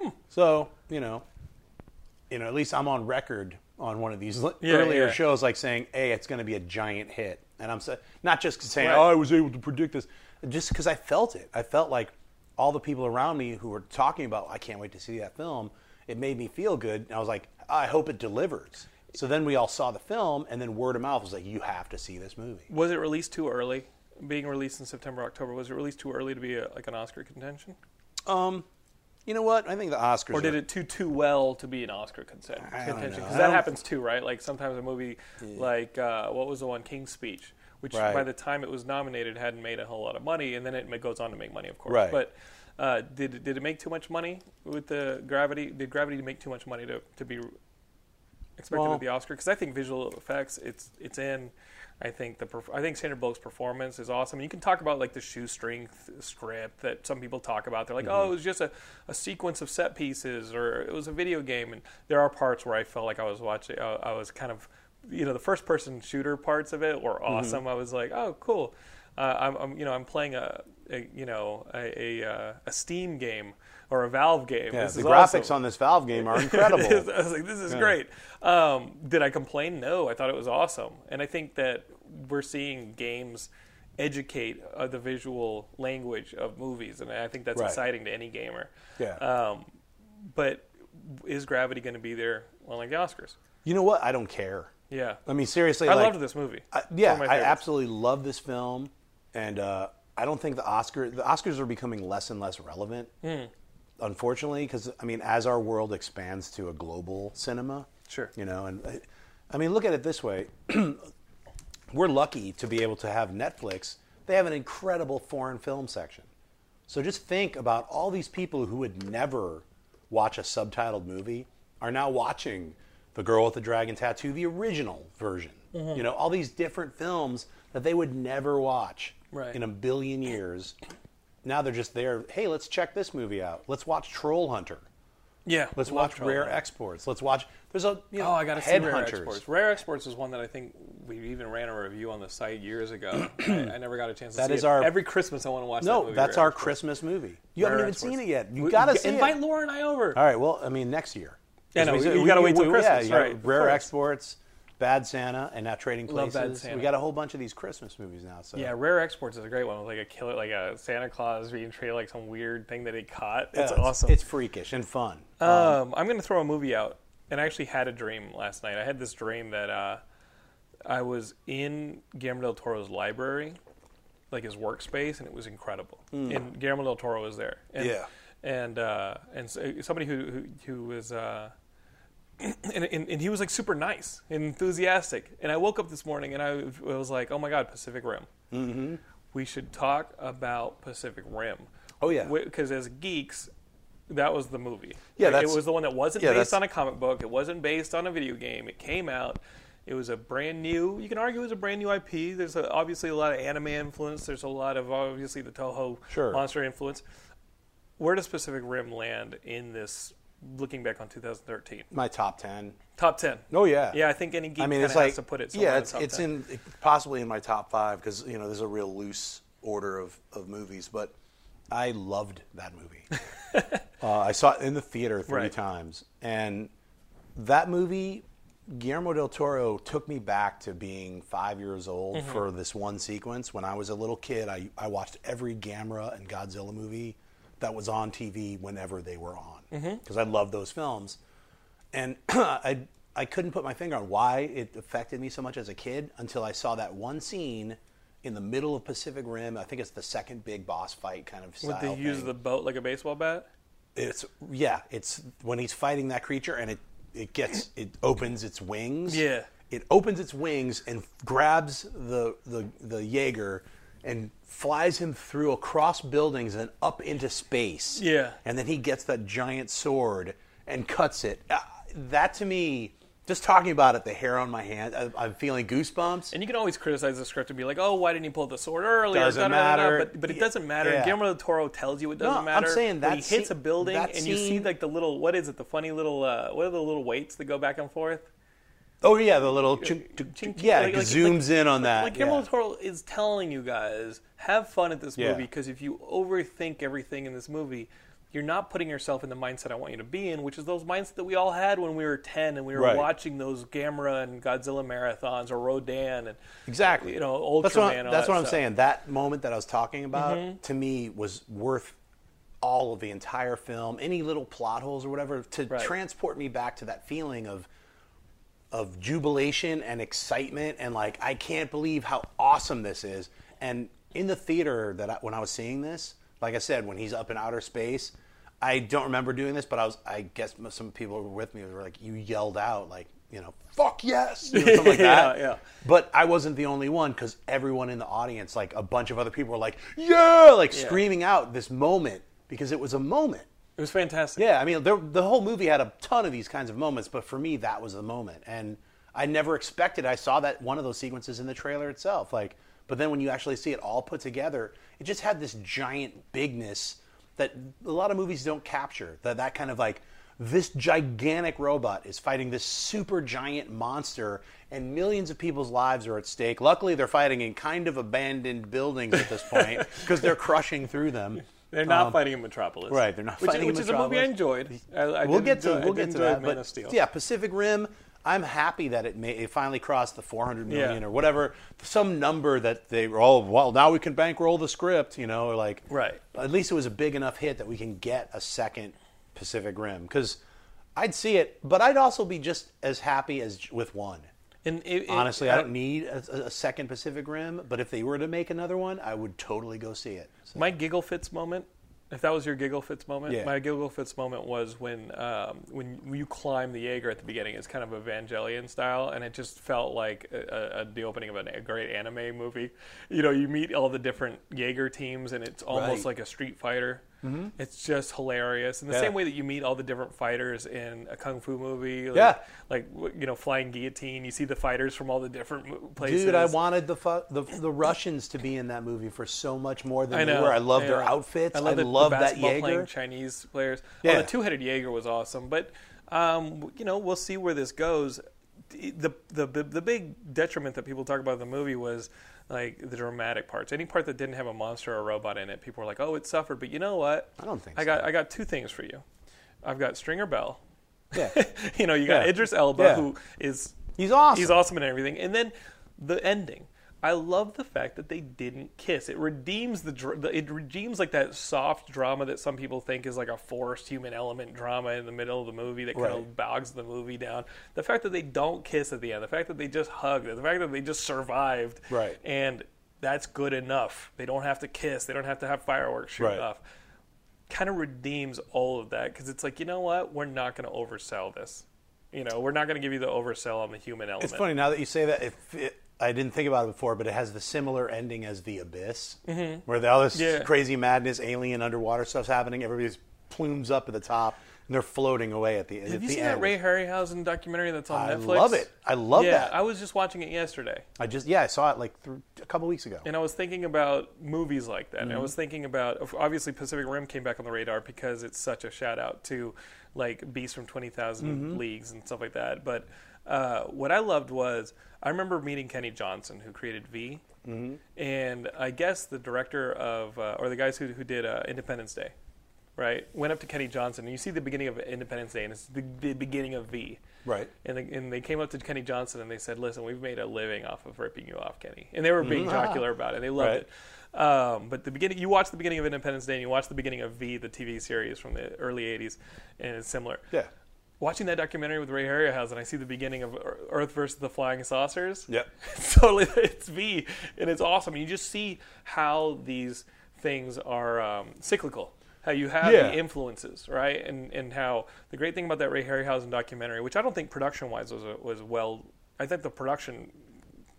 Hmm. So you know, you know, at least I'm on record on one of these Yeah, earlier yeah. shows, like saying, "Hey, it's going to be a giant hit," and I'm sa- not just saying, Right. "Oh, I was able to predict this," just because I felt it. I felt like all the people around me who were talking about, "I can't wait to see that film," it made me feel good. And I was like, "I hope it delivers." So then we all saw the film, and then word of mouth was like, "You have to see this movie." Was it released too early? Being released in September, October, was it released too early to be a, like an Oscar contention, Um, you know what? I think the Oscars. or did are- it too too well to be an Oscar don't contention? Because that happens too, right? Like sometimes a movie, like uh, what was the one King's Speech, which Right. by the time it was nominated hadn't made a whole lot of money, and then it goes on to make money, of course. Right. But uh, did did it make too much money with the Gravity? Did Gravity make too much money to to be expected Well- at the Oscar? Because I think visual effects, it's it's in. I think the I think Sandra Bullock's performance is awesome. And You can talk about like the shoestring th- script that some people talk about. They're like, oh, it was just a, a sequence of set pieces, or it was a video game. And there are parts where I felt like I was watching. I, I was kind of, you know, the first person shooter parts of it were awesome. I was like, oh, cool. Uh, I'm, I'm, you know, I'm playing a a you know a a, uh, a Steam game or a Valve game. Yeah, This the graphics awesome. on this Valve game are incredible. <laughs> I was like, this is great. Um, did I complain? No, I thought it was awesome, and I think that we're seeing games educate uh, the visual language of movies, and I think that's Right. exciting to any gamer. Yeah. Um, but is Gravity going to be there on like the Oscars? you know what? I don't care. Yeah. I mean, seriously, I like, loved this movie. I, yeah, one of my I absolutely love this film, and uh, I don't think the Oscar the Oscars are becoming less and less relevant. Hmm. Unfortunately, because I mean, as our world expands to a global cinema, Sure. you know, and I- I mean, look at it this way: <clears throat> we're lucky to be able to have Netflix. They have an incredible foreign film section. So just think about all these people who would never watch a subtitled movie are now watching The Girl with the Dragon Tattoo, the original version. Mm-hmm. You know, all these different films that they would never watch Right. in a billion years. Now they're just there. Hey, let's check this movie out. Let's watch Troll Hunter. Yeah. Let's watch Rare Hunter. Exports. Let's watch. There's a you know, Oh, I got to see Rare Headhunters. Exports. Rare Exports is one that I think we even ran a review on the site years ago. <clears throat> I, I never got a chance to That see is it. our- Every Christmas I want to watch that No, movie. that's Rare our Exports. Christmas movie. You haven't Rare even seen it yet. You gotta see Invite it. Laura and I over. All right. Well, I mean, next year. Yeah, no, you- you gotta wait till yeah, Christmas, got right, Rare. Exports, Bad Santa, and now Trading Love Places. Bad Santa. We got a whole bunch of these Christmas movies now. So Yeah, Rare Exports is a great one with like a killer, like a Santa Claus being treated like some weird thing that he caught. Yeah, It's awesome. It's freakish and fun. Um, I'm going to throw a movie out, and I actually had a dream last night. I had this dream that uh, I was in Guillermo del Toro's library, like his workspace, and it was incredible. And Guillermo del Toro was there. And, Yeah. And uh, and so, somebody who who, who was. Uh, <clears throat> and, and, and he was like super nice and enthusiastic. And I woke up this morning and I was like, oh my God, Pacific Rim. Mm-hmm. We should talk about Pacific Rim. Oh, yeah. Because as geeks, that was the movie. Yeah, Like, that's- it was the one that wasn't yeah, based on a comic book. It wasn't based on a video game. It came out. It was a brand new. You can argue it was a brand new IP. There's a, obviously a lot of anime influence. There's a lot of obviously the Toho Sure. monster influence. Where does Pacific Rim land in this? Looking back on 2013, My top ten. top ten. Oh yeah. Yeah, I think any geek I mean, it's like has to put it. somewhere yeah, in it's top it's 10. in possibly in my top five because you know there's a real loose order of, of movies, but I loved that movie. <laughs> uh, I saw it in the theater three Right. times, and that movie, Guillermo del Toro took me back to being five years old Mm-hmm. for this one sequence. When I was a little kid, I, I watched every Gamera and Godzilla movie that was on TV whenever they were on Mm-hmm. because I love those films, and <clears throat> I I couldn't put my finger on why it affected me so much as a kid until I saw that one scene. In the middle of Pacific Rim, I think it's the second big boss fight kind of. Would they use the boat like a baseball bat? It's yeah, it's when he's fighting that creature and it it gets <clears throat> it opens its wings. Yeah. It opens its wings and grabs the the the Jaeger and flies him through across buildings and up into space. Yeah. And then he gets that giant sword and cuts it. Uh, that to me, just talking about it, the hair on my hand, I, I'm feeling goosebumps. And you can always criticize the script and be like, "Oh, why didn't he pull the sword earlier?" Doesn't Da-da-da-da. matter. But, but it doesn't matter. Yeah. Guillermo del Toro tells you it doesn't No, I'm matter. saying when that he hits a building and you see like the little what is it? The funny little uh, what are the little weights that go back and forth? Oh yeah, the little chunk, Ching, chunk, yeah, like- it like- zooms like- in on that. Like Guillermo yeah. del Toro is telling you guys, have fun at this Yeah. movie because if you overthink everything in this movie, you're not putting yourself in the mindset I want you to be in, which is those mindset that we all had when we were ten and we were Right. watching those Gamera and Godzilla marathons or Rodan and Exactly. you know Ultraman. That's what, that's that what I'm saying. That moment that I was talking about Mm-hmm. to me was worth all of the entire film. Any little plot holes or whatever to Right. transport me back to that feeling of of jubilation and excitement and like I can't believe how awesome this is. And in the theater that I, when I was seeing this, like I said, when he's up in outer space, I don't remember doing this, but I was I guess some people were with me were like you yelled out like you know fuck yes you know, something like <laughs> that. yeah. But I wasn't the only one because everyone in the audience, like a bunch of other people, were like, "Yeah!" like screaming out this moment because it was a moment. It was fantastic. Yeah, I mean, there, the whole movie had a ton of these kinds of moments, but for me, that was the moment, and I never expected. I saw that one of those sequences in the trailer itself, like, but then when you actually see it all put together, it just had this giant bigness that a lot of movies don't capture. That that kind of like this gigantic robot is fighting this super giant monster, and millions of people's lives are at stake. Luckily, they're fighting in kind of abandoned buildings at this point <laughs> because they're crushing through them. They're not Um, fighting in Metropolis. Right, they're not which, fighting in Metropolis, which is a movie I enjoyed. I, I we'll get to enjoy- we'll get to that. Man but yeah, Pacific Rim. I'm happy that it, may, it finally crossed the 400 million Yeah. or whatever, some number that they were. Oh, well, now we can bankroll the script, you know, or like Right. At least it was a big enough hit that we can get a second Pacific Rim because I'd see it, but I'd also be just as happy as with one. And it- it- Honestly, I don't need a, a second Pacific Rim, but if they were to make another one, I would totally go see it. So- My giggle fits moment. If that was your giggle fits moment, Yeah. my giggle fits moment was when um, when you climb the Jaeger at the beginning. It's kind of Evangelion style, and it just felt like a, a, the opening of a great anime movie. You know, you meet all the different Jaeger teams, and it's almost Right. Like a Street Fighter. It's just hilarious, in the Yeah. same way that you meet all the different fighters in a kung fu movie. Like, Yeah. like you know, flying guillotine. You see the fighters from all the different places. Dude, I wanted the, fu- the the Russians to be in that movie for so much more than I they know. were. I love their outfits. I, love, the, love the that Jaeger. playing Chinese players. Yeah. Oh, the two-headed Jaeger was awesome, but um, you know we'll see where this goes. The, the the big detriment that people talk about in the movie was like the dramatic parts. Any part that didn't have a monster or a robot in it, people were like, "Oh, it suffered." But you know what? I don't think I so. got I got two things for you. I've got Stringer Bell. Yeah. <laughs> you know, you got Yeah. Idris Elba, Yeah. who is He's awesome. He's awesome and everything. And then the ending. I love the fact that they didn't kiss. It redeems the, the it redeems like that soft drama that some people think is like a forced human element drama in the middle of the movie that kind Right. of bogs the movie down. The fact that they don't kiss at the end, the fact that they just hugged, the fact that they just survived, Right. and that's good enough. They don't have to kiss. They don't have to have fireworks shoot Right. off. Kind of redeems all of that because it's like you know what, we're not going to oversell this. You know, we're not going to give you the oversell on the human element. It's funny now that you say that. If it, I didn't think about it before, but it has the similar ending as The Abyss, where all this Yeah. crazy madness, alien underwater stuff's happening. Everybody's plumes up at the top, and they're floating away at the at Have you seen end. that Ray Harryhausen documentary that's on I Netflix? I love it. I love yeah, that. I was just watching it yesterday, I just yeah, I saw it like th- a couple weeks ago. and I was thinking about movies like that. And Mm-hmm. I was thinking about obviously Pacific Rim came back on the radar because it's such a shout out to like Beast from Twenty Mm-hmm. Leagues and stuff like that. But uh, what I loved was I remember meeting Kenny Johnson, who created V, Mm-hmm. and I guess the director of uh, or the guys who who did uh, Independence Day. Right, went up to Kenny Johnson, and you see the beginning of Independence Day, and it's the, the beginning of V. Right. And they, and they came up to Kenny Johnson and they said, "Listen, we've made a living off of ripping you off, Kenny." And they were being jocular about it. They loved Right. it. Um, but the beginning, you watch the beginning of Independence Day, and you watch the beginning of V, the TV series from the early '80s, and it's similar. Yeah. Watching that documentary with Ray Harryhausen, I see the beginning of Earth versus the Flying Saucers. Yep. <laughs> It's totally, it's V, and it's awesome. You just see how these things are um, cyclical. How you have Yeah. the influences, right? And and how the great thing about that Ray Harryhausen documentary, which I don't think production wise was a, was well, I think the production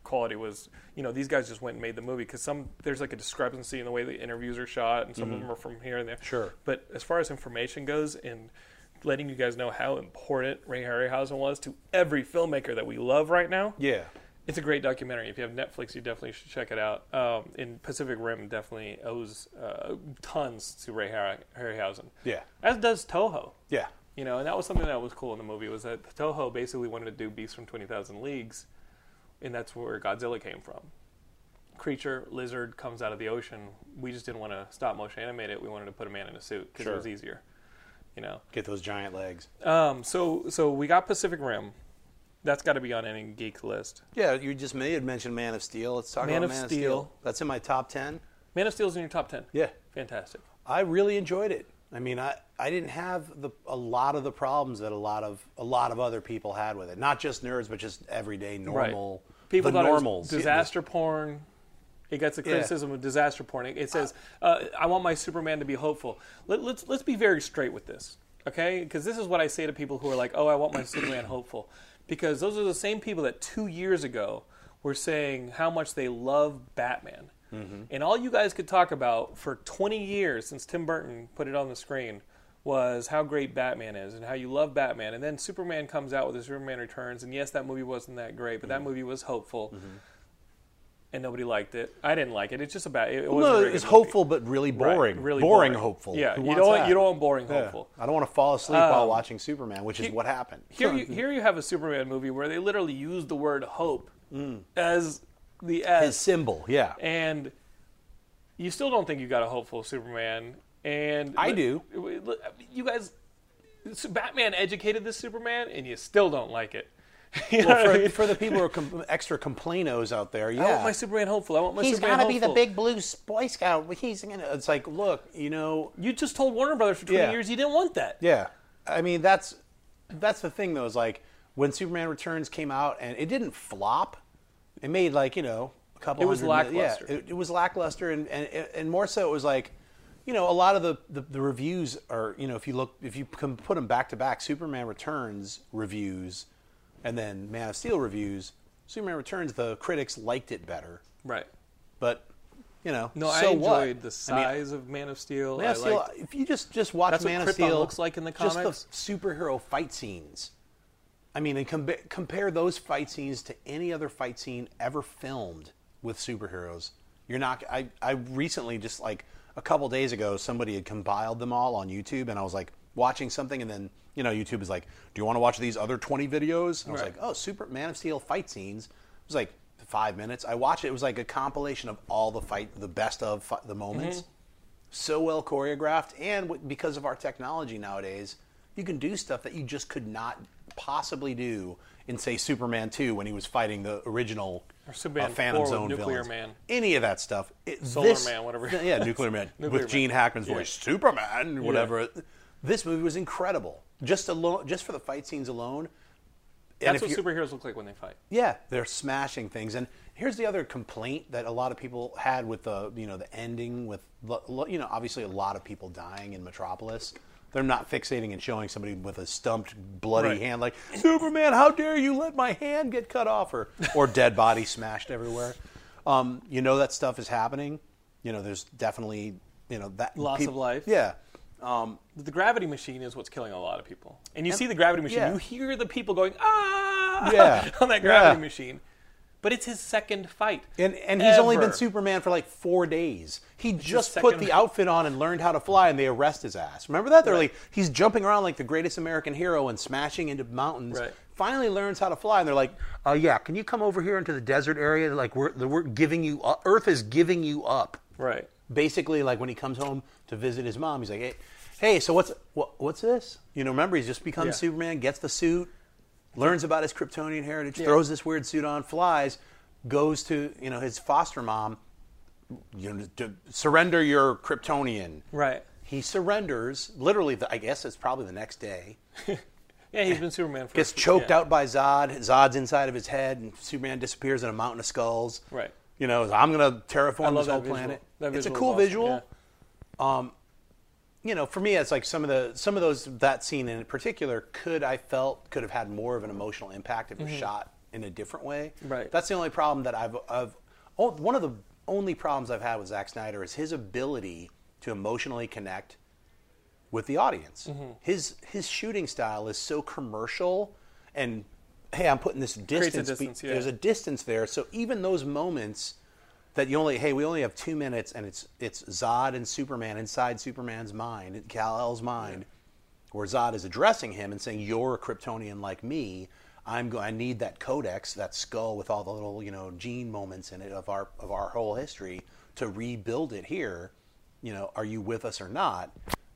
quality was, you know, these guys just went and made the movie because some there's like a discrepancy in the way the interviews are shot, and some of them are from here and there. Mm-hmm. Sure. But as far as information goes, and letting you guys know how important Ray Harryhausen was to every filmmaker that we love right now, Yeah. it's a great documentary. If you have Netflix, you definitely should check it out. Um, and Pacific Rim definitely owes uh, tons to Ray Harry- Harryhausen. Yeah. As does Toho. Yeah. You know, and that was something that was cool in the movie was that Toho basically wanted to do Beasts from Twenty Thousand Leagues, and that's where Godzilla came from. Creature, lizard comes out of the ocean. We just didn't want to stop motion animate it. We wanted to put a man in a suit because Sure. it was easier. You know. Get those giant legs. Um, so so we got Pacific Rim. That's got to be on any geek list. Yeah, you just made had mentioned Man of Steel. Let's talk Man about of Man of Steel. Steel. That's in my top ten. Man of Steel's in your top ten. Yeah. Fantastic. I really enjoyed it. I mean, I, I didn't have the a lot of the problems that a lot of a lot of other people had with it. Not just nerds, but just everyday normal People the thought normals. it was disaster porn. It gets the Yeah. criticism of disaster porn. It, says, uh, "I want my Superman to be hopeful." Let, let's let's be very straight with this, okay? Because this is what I say to people who are like, "Oh, I want my <coughs> Superman hopeful," because those are the same people that two years ago were saying how much they love Batman, mm-hmm. and all you guys could talk about for 20 years since Tim Burton put it on the screen was how great Batman is and how you love Batman. And then Superman comes out with his Superman Returns, and yes, that movie wasn't that great, but that mm-hmm. movie was hopeful. Mm-hmm. And nobody liked it. I didn't like it. It's just about it. it No, it's good movie. hopeful but really Right, boring. really boring, boring. hopeful. Yeah, Who you don't want- you don't want boring Yeah. hopeful. I don't want to fall asleep while Um, watching Superman, which is what happened. Here, you, here you have a Superman movie where they literally use the word hope as the S, Mm. His symbol, yeah. and you still don't think you got a hopeful Superman. And I do. You guys, Batman educated this Superman, and you still don't like it. You <laughs> know Well, what I for, mean? <laughs> for the people who are com- extra complainos out there, yeah. I want my Superman hopeful. I want my He's Superman got to be the big blue Boy Scout. He's gonna. It's like, look, you know, You just told Warner Brothers for 20 Yeah. years you didn't want that. Yeah, I mean that's that's the thing though. Is like when Superman Returns came out and it didn't flop. It made like you know a couple. It was lackluster. Yeah, it, it was lackluster, and, and and more so it was like, you know, a lot of the, the the reviews are you know if you look if you can put them back to back, Superman Returns reviews, and then Man of Steel reviews. Superman Returns, the critics liked it better, Right. but you know, No, so I what? enjoyed the I mean, uh, size of Man of Steel. Man of Steel. liked- If you just just watch That's what Man of Krypton Steel, looks like in the comics. just the superhero fight scenes. I mean, and com- compare those fight scenes to any other fight scene ever filmed with superheroes. You're not. I I recently just like a couple days ago, somebody had compiled them all on YouTube, and I was like watching something, and then you know YouTube is like, "Do you want to watch these other 20 videos?" And I was Right. like, "Oh, Super Man of Steel fight scenes." It was like five minutes. I watched it. It was like a compilation of all the fight, the best of fi- the moments so well choreographed, and w- because of our technology nowadays, you can do stuff that you just could not possibly do in, say, Superman 2 when he was fighting the original Or Superman uh, Phantom 4 Zone Nuclear villains. Man. Any of that stuff. It, Solar this- Man, whatever. <laughs> Yeah, Nuclear Man <laughs> Nuclear with Man. Gene Hackman's Yeah. voice, Superman, whatever. This movie was incredible. Just alone, just for the fight scenes alone. And That's what superheroes look like when they fight. yeah, they're smashing things. And here's the other complaint that a lot of people had with the you know the ending with you know obviously a lot of people dying in Metropolis. They're not fixating and showing somebody with a stumped, bloody Right. hand like Superman. How dare you let my hand get cut off or or dead body smashed everywhere. Um, you know that stuff is happening. You know, there's definitely you know that Loss peop- of life. Yeah. Um, The gravity machine is what's killing a lot of people. And you see the gravity machine, yeah. you hear the people going, ah, Yeah. <laughs> on that gravity Yeah. machine. But it's his second fight. And and he's only been Superman for like four days. He just put the outfit on and learned how to fly, and they arrest his ass. Remember that? They're Right. like he's jumping around like the greatest American hero and smashing into mountains. Right. Finally learns how to fly, and they're like, "Uh, yeah, can you come over here into the desert area? Like we're we're giving you up. Earth is giving you up." Right. Basically, like when he comes home to visit his mom, he's like, "Hey, hey, so what's what, what's this? You know, remember he's just become Yeah. Superman, gets the suit, learns about his Kryptonian heritage, Yeah. throws this weird suit on, flies, goes to you know his foster mom, you know, to surrender your Kryptonian. Right. He surrenders. Literally, the, I guess it's probably the next day. <laughs> Yeah, he's been Superman for Gets choked yeah. out by Zod. Zod's inside of his head, and Superman disappears in a mountain of skulls. Right. You know, I'm going to I terraform this that whole visual. planet. It's a cool awesome, visual. yeah. You know, for me, it's like some of the some of those that scene in particular could I felt could have had more of an emotional impact if it was shot in a different way. Mm-hmm. Right. That's the only problem that I've I've oh, one of the only problems I've had with Zack Snyder is his ability to emotionally connect with the audience. Mm-hmm. His his shooting style is so commercial and hey, I'm putting this distance. be- distance, yeah. There's a distance there. So even those moments that you only hey, we only have two minutes and it's it's Zod and Superman inside Superman's mind, Kal El's mind, where Zod is addressing him and saying, "You're a Kryptonian like me. I'm go- I need that codex, that skull with all the little you know gene moments in it of our of our whole history to rebuild it here. You know, are you with us or not?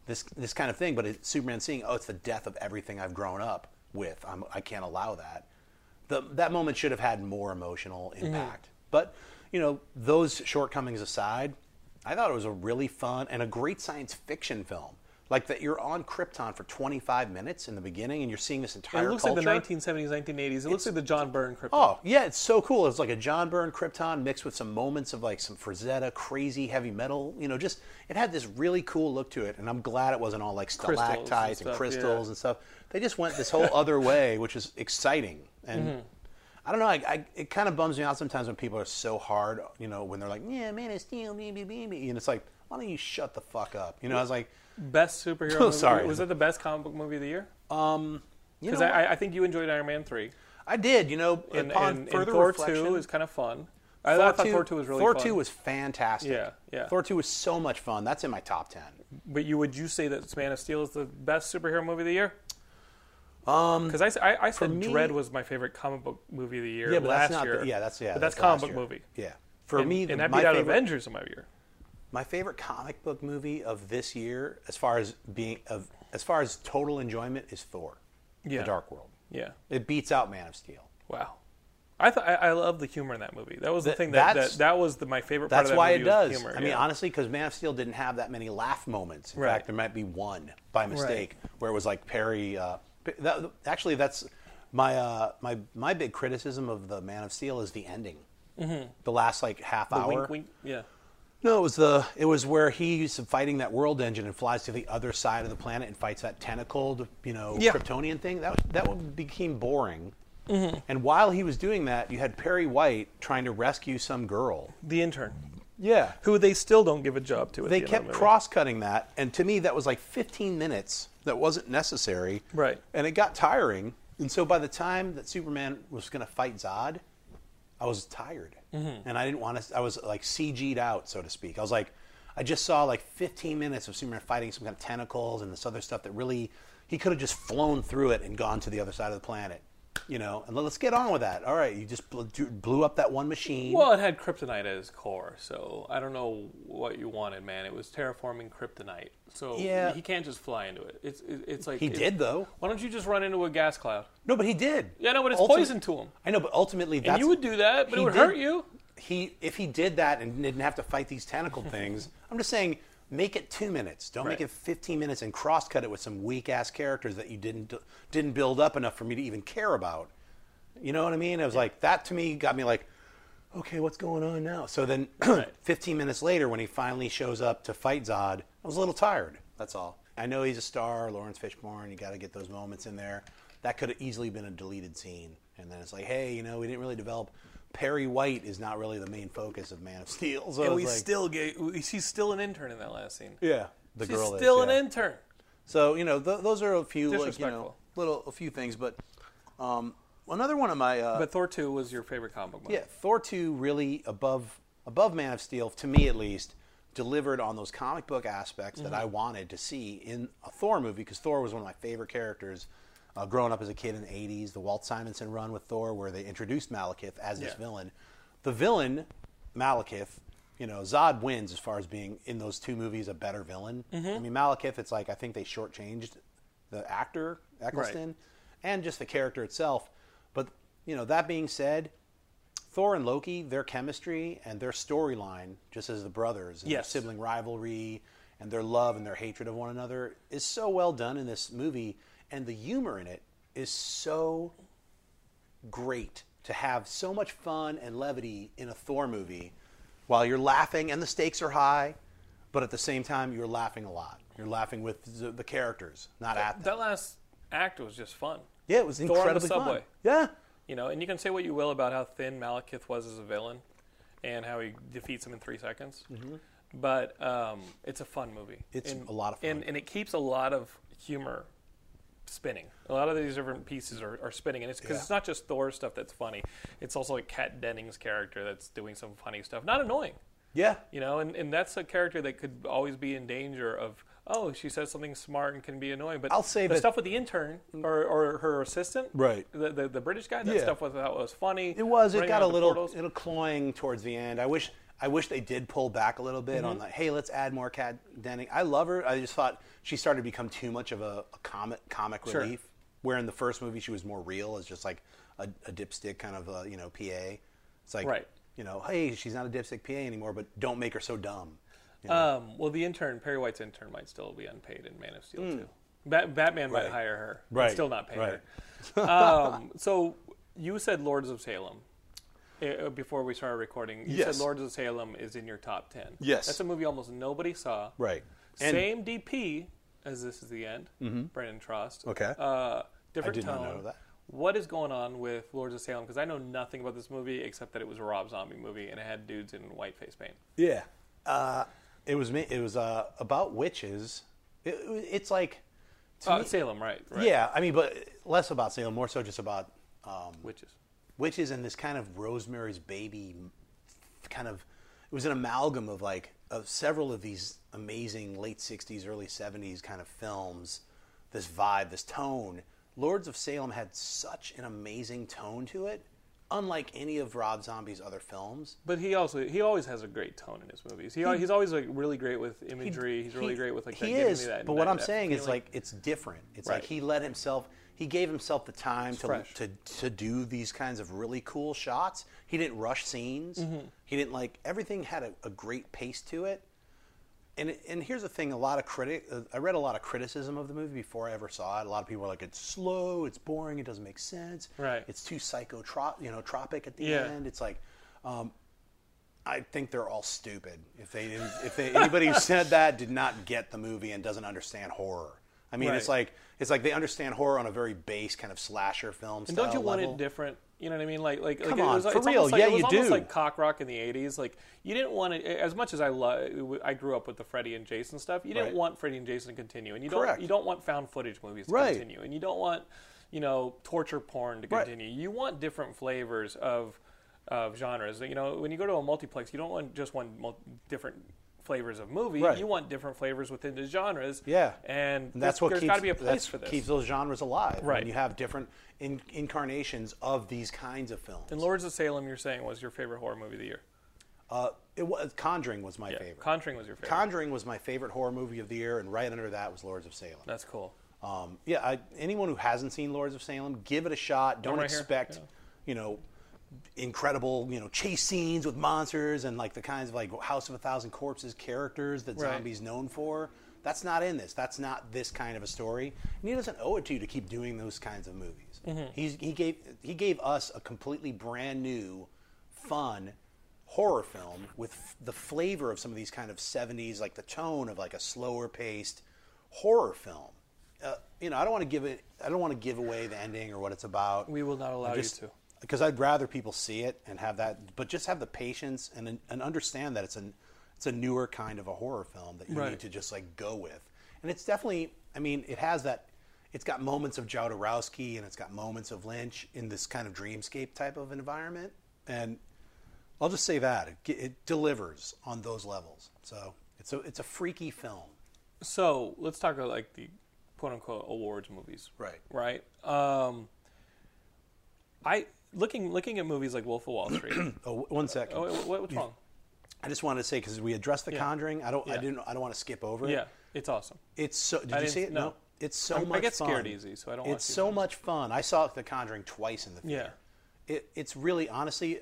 This this kind of thing. But it, Superman seeing, oh, it's the death of everything I've grown up with. I'm, I can't allow that. The, that moment should have had more emotional mm-hmm. impact. But you know, those shortcomings aside, I thought it was a really fun and a great science fiction film. Like that, you're on Krypton for 25 minutes in the beginning, and you're seeing this entire. It looks culture. like the 1970s, 1980s. It looks like the John Byrne Krypton. Oh yeah, it's so cool. It's like a John Byrne Krypton mixed with some moments of like some Frazetta crazy heavy metal. You know, just it had this really cool look to it, and I'm glad it wasn't all like Crystals and stalactites and, crystals yeah. and stuff. They just went this whole other way, which is exciting. And Mm-hmm. I don't know. I, I, it kind of bums me out sometimes when people are so hard. You know, when they're like, "Yeah, man, it's steel, me, me, me, me. and it's like, why don't you shut the fuck up? You know, I was like, Best superhero <laughs> movie. Sorry. Was that the best comic book movie of the year? Um, you Because know, I, I think you enjoyed Iron Man 3. I did. You know, And, upon and, and further Thor reflection, 2 is kind of fun. I, I thought Thor two was really Thor fun. two was fantastic. Yeah, yeah. Thor two was so much fun. That's in my top ten. But you would you say that Man of Steel is the best superhero movie of the year? Um, because I said me- Dread was my favorite comic book movie of the year Yeah, but last that's not. year. The, yeah, that's yeah. But that's, last comic book year. movie. Yeah. For and, me, and that beat out favorite, Avengers in my year. my favorite comic book movie of this year, as far as being of as far as total enjoyment, is Thor: Yeah. The Dark World. Yeah. It beats out Man of Steel. Wow. I thought I, I love the humor in that movie. That was the Th- thing that, that that was the, my favorite part That's of that why it movie was does. humor. I mean, honestly, because Man of Steel didn't have that many laugh moments. In Right. fact, there might be one by mistake where it was like Perry. Uh, that, actually, that's my uh, my my big criticism of the Man of Steel is the ending. Mm-hmm. The last like half the hour. wink, wink. Yeah. No, it was the it was where he's fighting that world engine and flies to the other side of the planet and fights that tentacled, you know, Yeah. Kryptonian thing. That that one became boring. Mm-hmm. And while he was doing that, you had Perry White trying to rescue some girl. The intern, Yeah. who they still don't give a job to. At They the kept cross-cutting that, and to me, that was like 15 minutes that wasn't necessary. Right. And it got tiring. And so by the time that Superman was going to fight Zod, I was tired, Mm-hmm. and I didn't want to. I was like CG'd out, so to speak. I was like, I just saw like 15 minutes of Superman fighting some kind of tentacles and this other stuff that really he could have just flown through it and gone to the other side of the planet. You know, and let's get on with that. All right, you just blew, blew up that one machine. Well, it had kryptonite at its core, so I don't know what you wanted, man. It was terraforming kryptonite, so Yeah. he can't just fly into it. It's it's like He it- did, though. Why don't you just run into a gas cloud? No, but he did. Yeah, no, but it's Ulti- poison to him. I know, but ultimately, that's And you would do that, but it would did- hurt you. He, if he did that and didn't have to fight these tentacle things, I'm just saying, make it two minutes. Don't make it 15 minutes and cross cut it with some weak ass characters that you didn't didn't build up enough for me to even care about. You know what I mean? It was like that to me got me like, okay, what's going on now? So then, <clears throat> 15 minutes later, when he finally shows up to fight Zod, I was a little tired. That's all. I know he's a star, Laurence Fishburne. You got to get those moments in there. That could have easily been a deleted scene. And then it's like, hey, you know, we didn't really develop. Perry White is not really the main focus of Man of Steel. So And we like, still get. we- She's still an intern in that last scene. yeah, the She's girl still is, an yeah. intern. So you know, th- those are a few, like, you know, little a few things. But um, another one of my uh, But Thor two was your favorite comic book. movie. Yeah, Thor two really above above Man of Steel to me at least delivered on those comic book aspects that I Mm-hmm. wanted to see in a Thor movie because Thor was one of my favorite characters. Uh, growing up as a kid in the '80s, the Walt Simonson run with Thor, where they introduced Malekith as this Yeah. villain. The villain, Malekith, you know, Zod wins as far as being in those two movies a better villain. Mm-hmm. I mean, Malekith, it's like I think they shortchanged the actor Eccleston and just the character itself. But you know, that being said, Thor and Loki, their chemistry and their storyline, just as the brothers, and Yes. their sibling rivalry and their love and their hatred of one another, is so well done in this movie, and the humor in it is so great to have so much fun and levity in a Thor movie, while you're laughing and the stakes are high, but at the same time you're laughing a lot. You're laughing with the, the characters, not at them. That last act was just fun. yeah, it was Thor on the subway. fun. Yeah. You know, and you can say what you will about how thin Malekith was as a villain, and how he defeats him in three seconds. But um, it's a fun movie. Mm-hmm. It's and, a lot of fun. and, and it keeps a lot of humor spinning. A lot of these different pieces are, are spinning, and it's because Yeah. it's not just Thor stuff that's funny. It's also like Kat Dennings' character that's doing some funny stuff, not annoying. Yeah. You know, and, and that's a character that could always be in danger of, oh, she says something smart and can be annoying. But I'll say the that- stuff with the intern or, or her assistant, Right. The, the, the British guy, that Yeah. stuff was, that was funny. It was. It got a little, portals. little cloying towards the end. I wish, I wish they did pull back a little bit Mm-hmm. on the. Hey, let's add more Kat Denning. I love her. I just thought she started to become too much of a, a comic comic Sure. relief. Where in the first movie she was more real as just like a, a dipstick kind of a, you know PA. It's like Right. you know, hey, she's not a dipstick PA anymore, but don't make her so dumb. Um, well, the intern, Perry White's intern, might still be unpaid in Man of Steel too. Bat- Batman might Hmm. Hire her, Right. still not pay Right. her. <laughs> um, so you said Lords of Salem uh, before we started recording. You Yes. said Lords of Salem is in your top ten. Yes. that's a movie almost nobody saw. Right. And- Same DP as This Is the End. Brandon Trost. Okay. Uh, different did not tone. know that. What is going on with Lords of Salem? Because I know nothing about this movie except that it was a Rob Zombie movie and it had dudes in white face paint. Yeah. Uh, it was me. It was uh, about witches. It, it's like. to me- Salem, right? right. Yeah, I mean, but less about Salem, more so just about um, Witches. witches and this kind of Rosemary's Baby kind of it was an amalgam of like of several of these amazing late '60s, early '70s kind of films. This vibe, this tone. Lords of Salem had such an amazing tone to it, unlike any of Rob Zombie's other films. But he also he always has a great tone in his movies. He, he's always like really great with imagery. he's really He- great with like he that, giving is. me that. but what that- I'm that saying is feeling. like it's different. It's like Right. he let himself. He gave himself the time to, to to do these kinds of really cool shots. He didn't rush scenes. Mm-hmm. He didn't like everything had a, a great pace to it. And and here's the thing: a lot of critic. Uh, I read a lot of criticism of the movie before I ever saw it. A lot of people were like, "It's slow. It's boring. It doesn't make sense. Right. It's too psychotrop, you know, tropic at the Yeah. end. It's like." Um, I think they're all stupid. If they if they, anybody who said that did not get the movie and doesn't understand horror. I mean, it's like it's like they understand horror on a very base kind of slasher film. And don't you want level. it different? You know what I mean? Like, like, like Come it on, was, for it's real, almost like, yeah, it was you almost do. like cock rock in the '80s. Like, you didn't want to. As much as I love, I grew up with the Freddy and Jason stuff. You didn't Right. want Freddy and Jason to continue, and you Correct. don't. You don't want found footage movies to Right. continue, and you don't want, you know, torture porn to Right. continue. You want different flavors of of genres. You know, when you go to a multiplex, you don't want just one different flavors of movie. Right. You want different flavors within the genres. Yeah, and, And that's what there's got to be a place for this. keeps those genres alive. Right. When you have different in, incarnations of these kinds of films. and Lords of Salem, you're saying was your favorite horror movie of the year. uh, it was Conjuring was my Yeah, favorite. Conjuring was your favorite. Conjuring was my favorite horror movie of the year, and right under that was Lords of Salem. That's cool. Um, yeah, I, anyone who hasn't seen Lords of Salem, give it a shot. Don't right expect, Yeah. you know, incredible, you know, chase scenes with monsters and like the kinds of like House of a Thousand Corpses characters that Right. Zombie's known for. That's not in this. That's not this kind of a story. And he doesn't owe it to you to keep doing those kinds of movies. Mm-hmm. He's, he gave he gave us a completely brand new, fun horror film with f- the flavor of some of these kind of 70s like the tone of like a slower paced horror film uh, you know i don't want to give it i don't want to give away the ending or what it's about We will not allow you to. Because i'd rather people see it and have that but just have the patience and and understand that it's an it's a newer kind of a horror film that you Right. need to just like go with and it's definitely i mean it has that it's got moments of Jodorowsky and it's got moments of Lynch in this kind of dreamscape type of environment and I'll just say that it, it delivers on those levels. So it's a it's a freaky film. So let's talk about like the quote unquote awards movies. Right. Right. Um, I looking looking at movies like Wolf of Wall Street. <clears throat> Oh, one second. oh, wait, what, what's wrong? I just wanted to say because we addressed The Yeah. Conjuring. I don't. I didn't. I don't want to skip over it. Yeah, it's awesome. It's so. Did I you see it? no. It's so I'm- I much. get scared fun. easy, so I don't It's so much fun. I saw The Conjuring twice in the theater. Yeah. It, it's really, honestly,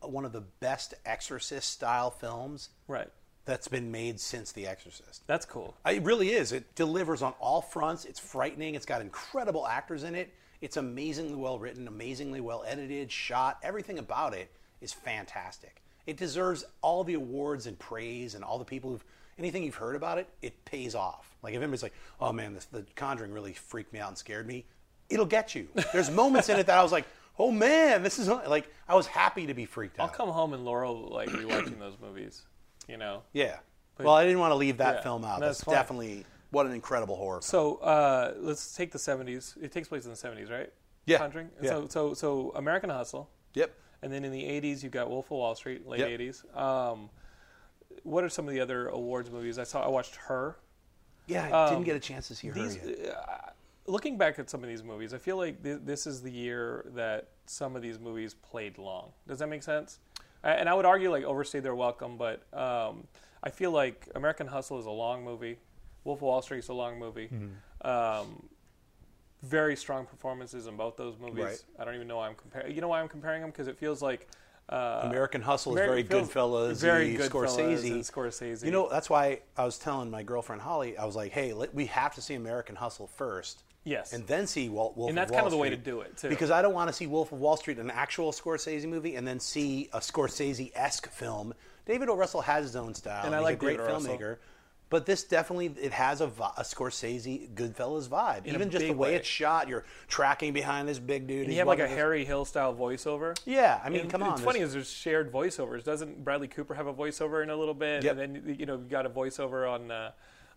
one of the best Exorcist style films Right. that's been made since The Exorcist. That's cool. It really is. It delivers on all fronts. It's frightening. It's got incredible actors in it. It's amazingly well written, amazingly well edited, shot. Everything about it is fantastic. It deserves all the awards and praise and all the people who've anything you've heard about it. It pays off. Like if anybody's like, "Oh man, this, the Conjuring really freaked me out and scared me," it'll get you. There's moments in it that I was like, "Oh man, this is like." I was happy to be freaked out. I'll come home and Laurel like rewatching those movies. You know. Yeah. well, I didn't want to leave that Yeah, film out. that's That's, definitely what an incredible horror. So uh, let's take the '70s. It takes place in the '70s, right? Yeah. Conjuring. Yeah. So so so American Hustle. Yep. And then in the '80s, you've got Wolf of Wall Street, late Yep. '80s. Um, what are some of the other awards movies? I saw. I watched Her. Yeah, I Um, didn't get a chance to see her These, uh, looking back at some of these movies, I feel like th- this is the year that some of these movies played long. Does that make sense? And I would argue like overstay their welcome, but um, I feel like American Hustle is a long movie. Wolf of Wall Street is a long movie. Mm-hmm. Um, very strong performances in both those movies. Right. I don't even know why I'm comparing. You know why I'm comparing them because it feels like uh, American Hustle is Ameri- very Goodfellas, very Goodfellas Scorsese. and Scorsese. You know, that's why I was telling my girlfriend Holly, I was like, "Hey, let, we have to see American Hustle first, Yes. and then see Wol- Wolf. And that's kind of the way to do it, too. Because I don't want to see Wolf of Wall Street, an actual Scorsese movie, and then see a Scorsese-esque film. David O. Russell has his own style, And I he's like a great David O. Russell. But this definitely it has a, a Scorsese Goodfellas vibe. In Even just the way, way. it's shot, you're tracking behind this big dude. And you have like a this- Henry Hill style voiceover. Yeah, I mean, And come on. It's funny is there's shared voiceovers. Doesn't Bradley Cooper have a voiceover in a little bit? Yep. And then you know you got a voiceover on uh,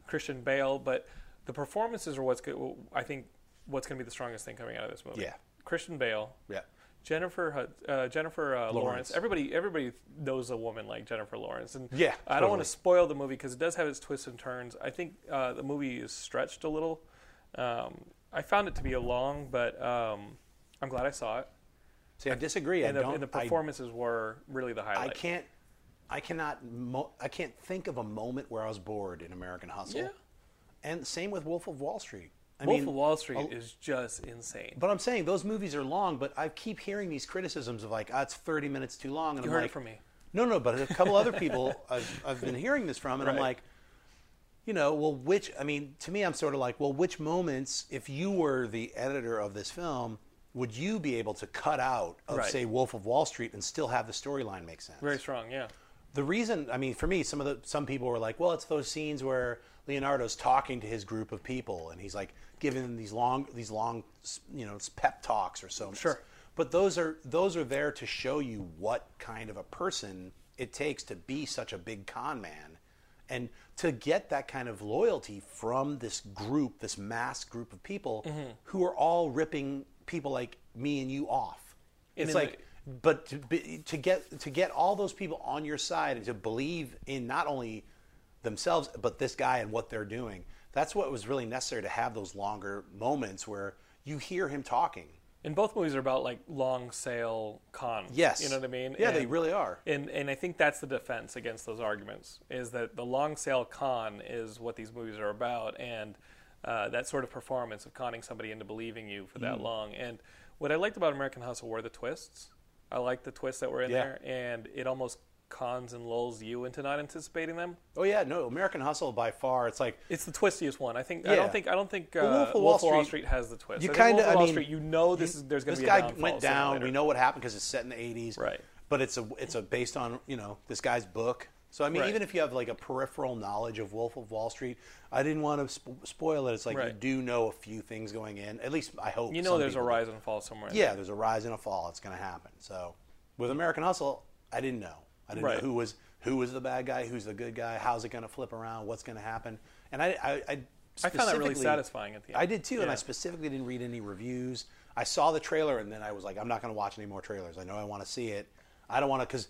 Christian Bale, but the performances are what's good. I think what's going to be the strongest thing coming out of this movie. Yeah. Christian Bale, Yeah. Jennifer uh, Jennifer uh, Lawrence. Lawrence. Everybody everybody knows a woman like Jennifer Lawrence, and Yeah, I don't want to spoil the movie because it does have its twists and turns. I think uh, the movie is stretched a little. Um, I found it to be a long, but um, I'm glad I saw it, See, I disagree. and I the, and the I- performances were really the highlight. I, can't. I cannot. Mo- I can't think of a moment where I was bored in American Hustle. Yeah. And same with Wolf of Wall Street. I Wolf mean, of Wall Street a- is just insane. But I'm saying those movies are long. But I keep hearing these criticisms of like, ah, it's 30 minutes too long. And You I'm heard it from me. No, no. But a couple other <laughs> people I've, I've been hearing this from, and I'm like, you know, well, which? I mean, to me, I'm sort of like, well, which moments, if you were the editor of this film, would you be able to cut out of, Right. say, Wolf of Wall Street and still have the storyline make sense? Very strong, yeah. the reason i mean for me some of the some people were like well it's those scenes where leonardo's talking to his group of people and he's like giving them these long these long you know pep talks or so Sure. but those are those are there to show you what kind of a person it takes to be such a big con man and to get that kind of loyalty from this group this mass group of people Mm-hmm. who are all ripping people like me and you off And it's like the- but to, be, to get to get all those people on your side and to believe in not only themselves but this guy and what they're doing that's what was really necessary to have those longer moments where you hear him talking And both movies are about like long sale cons. Yes. you know what I mean. Yeah, they really are. And and I think that's the defense against those arguments is that the long sale con is what these movies are about, and uh, that sort of performance of conning somebody into believing you for Mm. that long. And what I liked about American Hustle were the twists. I liked the twists that were in Yeah. there, and it almost cons and lulls you into not anticipating them. oh yeah no american hustle by far it's like It's the twistiest one. I think. yeah. I don't think. I don't think. Uh, Wolf, Wolf of Wall Wall Street- Street has the twist. you kind of I mean, Street. You know this is there's going to be guy went down. later. We know what happened because it's set in the '80s. Right. But it's a it's a based on you know this guy's book. So I mean, Right. even if you have like a peripheral knowledge of Wolf of Wall Street, I didn't want to sp- spoil it. It's like you do know a few things going in. At least I hope. You know, there's a people do. rise and a fall somewhere. Yeah, there. there's a rise and a fall. It's going to happen. So with American Hustle, I didn't know. I didn't Right. know who was who was the bad guy, who's the good guy, how's it going to flip around, what's going to happen, and I I, I, I found that really satisfying at the end. I did too, and I specifically didn't read any reviews. I saw the trailer, and then I was like, I'm not going to watch any more trailers. I know I want to see it. I don't want to because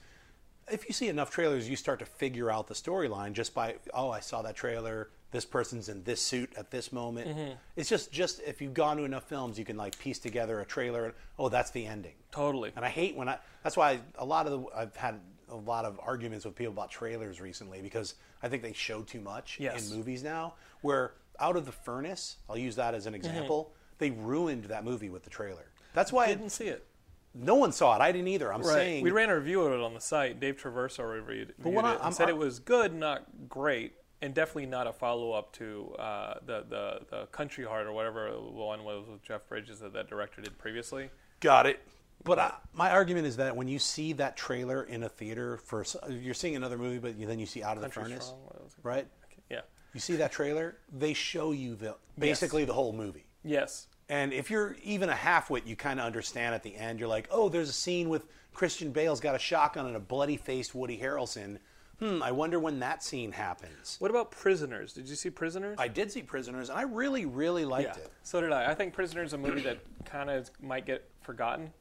if you see enough trailers, you start to figure out the storyline just by oh, I saw that trailer. This person's in this suit at this moment. Mm-hmm. It's just just if you've gone to enough films, you can like piece together a trailer. and Oh, that's the ending. Totally. And I hate when I. That's why a lot of the I've had a lot of arguments with people about trailers recently because I think they show too much Yes. in movies now. Where out of the furnace, I'll use that as an example. They ruined that movie with the trailer. That's why I didn't see it. no one saw it. I didn't either. I'm Right. saying we ran a review of it on the site. Dave Traverso reviewed, reviewed what I- it and I'm- said I- it was good, not great, and definitely not a follow up to uh, the, the the Country Heart or whatever the one was with Jeff Bridges that that director did previously. got it. But I, my argument is that when you see that trailer in a theater for you're seeing another movie, but you, then you see Out of the Furnace, Strong, what was it? right? Yeah. You see that trailer, they show you the basically the whole movie. Yes. And if you're even a halfwit, you kind of understand at the end. You're like, oh, there's a scene with Christian Bale's got a shotgun and a bloody faced Woody Harrelson. Hmm, I wonder when that scene happens. What about Prisoners? Did you see Prisoners? I did see Prisoners, and I really, really liked yeah. it. So did I. I think Prisoners is a movie that kind of might get forgotten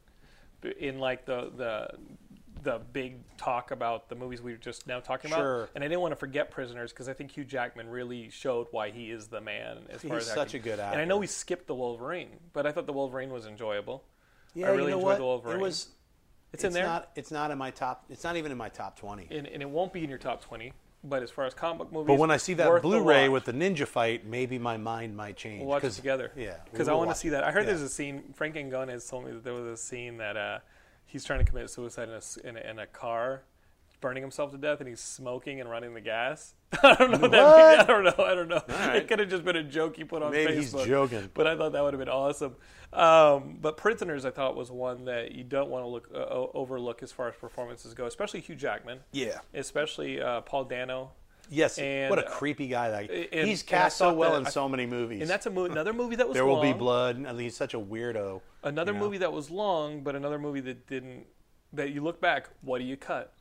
in like the the the big talk about the movies we were just now talking Sure. about. And I didn't want to forget Prisoners because I think Hugh Jackman really showed why he is the man as far He's as such acting. a good actor. And I know we skipped the Wolverine, but I thought the Wolverine was enjoyable. Yeah, I really you know enjoyed what? the Wolverine. It was. It's in there? Not, it's not in my top. It's not even in my top twenty. and, and it won't be in your top twenty. But as far as comic book movies, But when I see that Blu-ray with the ninja fight, maybe my mind might change. We'll watch it together. Yeah, because I want to see that. I heard Yeah. there's a scene. Frank Angone has told me that there was a scene that uh, he's trying to commit suicide in a, in a, in a car, burning himself to death, and he's smoking and running the gas. <laughs> I don't know what that means. I don't know. I don't know. right. It could have just been a joke he put on Maybe Facebook. he's joking. But I thought that would have been awesome. Um, but Prisoners, I thought was one that you don't want to look uh, overlook as far as performances go, especially Hugh Jackman. Yeah. Especially uh, Paul Dano. Yes. And, what a uh, creepy guy that and- he's cast so well that- in I- so many movies. And that's a mo- <laughs> another movie that was there will be long. blood. and He's such a weirdo. Another you know? movie that was long, but another movie that didn't. That you look back, what do you cut?